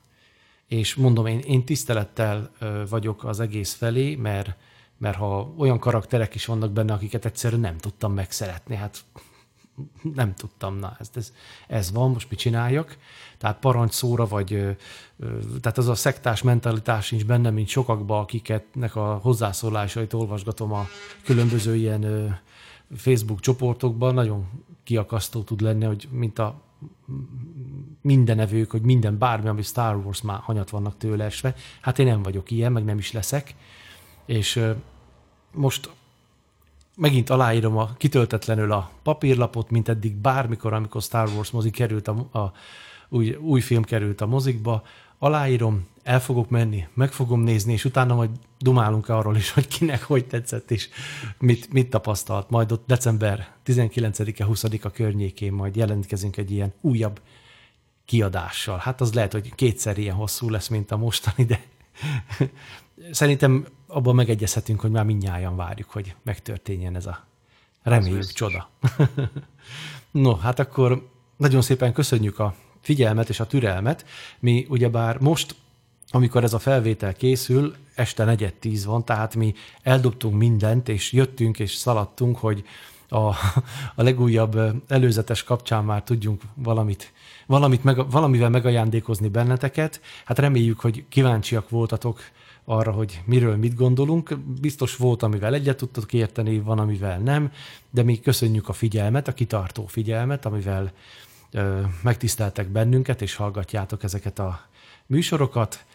és mondom, én, én tisztelettel vagyok az egész felé, mert, mert ha olyan karakterek is vannak benne, akiket egyszerűen nem tudtam megszeretni, hát nem tudtam, na ez, ez, ez van, most mit csináljak. Tehát parancsszóra, vagy tehát az a szektás mentalitás sincs benne, mint sokakban, akiketnek a hozzászólásait olvasgatom a különböző ilyen Facebook csoportokban, nagyon kiakasztó tud lenni, hogy mint a mindenevők, hogy minden bármi, ami Star Wars már hanyat vannak tőle esve. Hát én nem vagyok ilyen, meg nem is leszek. És most megint aláírom a kitöltetlenül a papírlapot, mint eddig bármikor, amikor Star Wars mozi került a, a új, új film került a mozikba, aláírom, el fogok menni, meg fogom nézni, és utána majd dumálunk arról is, hogy kinek hogy tetszett, és mit, mit tapasztalt. Majd ott december 19-e, 20-a környékén majd jelentkezünk egy ilyen újabb kiadással. Hát az lehet, hogy kétszer ilyen hosszú lesz, mint a mostani, de szerintem abban megegyezhetünk, hogy már mindnyájan várjuk, hogy megtörténjen ez a reméljük csoda. no, hát akkor nagyon szépen köszönjük a figyelmet és a türelmet. Mi ugyebár most, amikor ez a felvétel készül, este negyed tíz van, tehát mi eldobtunk mindent, és jöttünk és szaladtunk, hogy a, a legújabb előzetes kapcsán már tudjunk valamit, valamit meg, valamivel megajándékozni benneteket. Hát reméljük, hogy kíváncsiak voltatok arra, hogy miről mit gondolunk. Biztos volt, amivel egyet tudtok érteni, van, amivel nem, de mi köszönjük a figyelmet, a kitartó figyelmet, amivel ö, megtiszteltek bennünket, és hallgatjátok ezeket a műsorokat.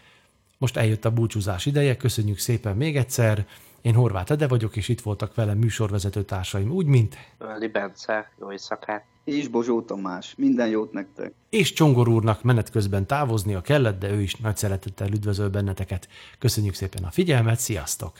Most eljött a búcsúzás ideje, köszönjük szépen még egyszer. Én Horváth Ede vagyok, és itt voltak velem műsorvezető társaim, úgy, mint... Öli Bence, jó éjszakát! És Bozsó Tamás, minden jót nektek! És Csongor úrnak menet közben távoznia kellett, de ő is nagy szeretettel üdvözöl benneteket. Köszönjük szépen a figyelmet, sziasztok!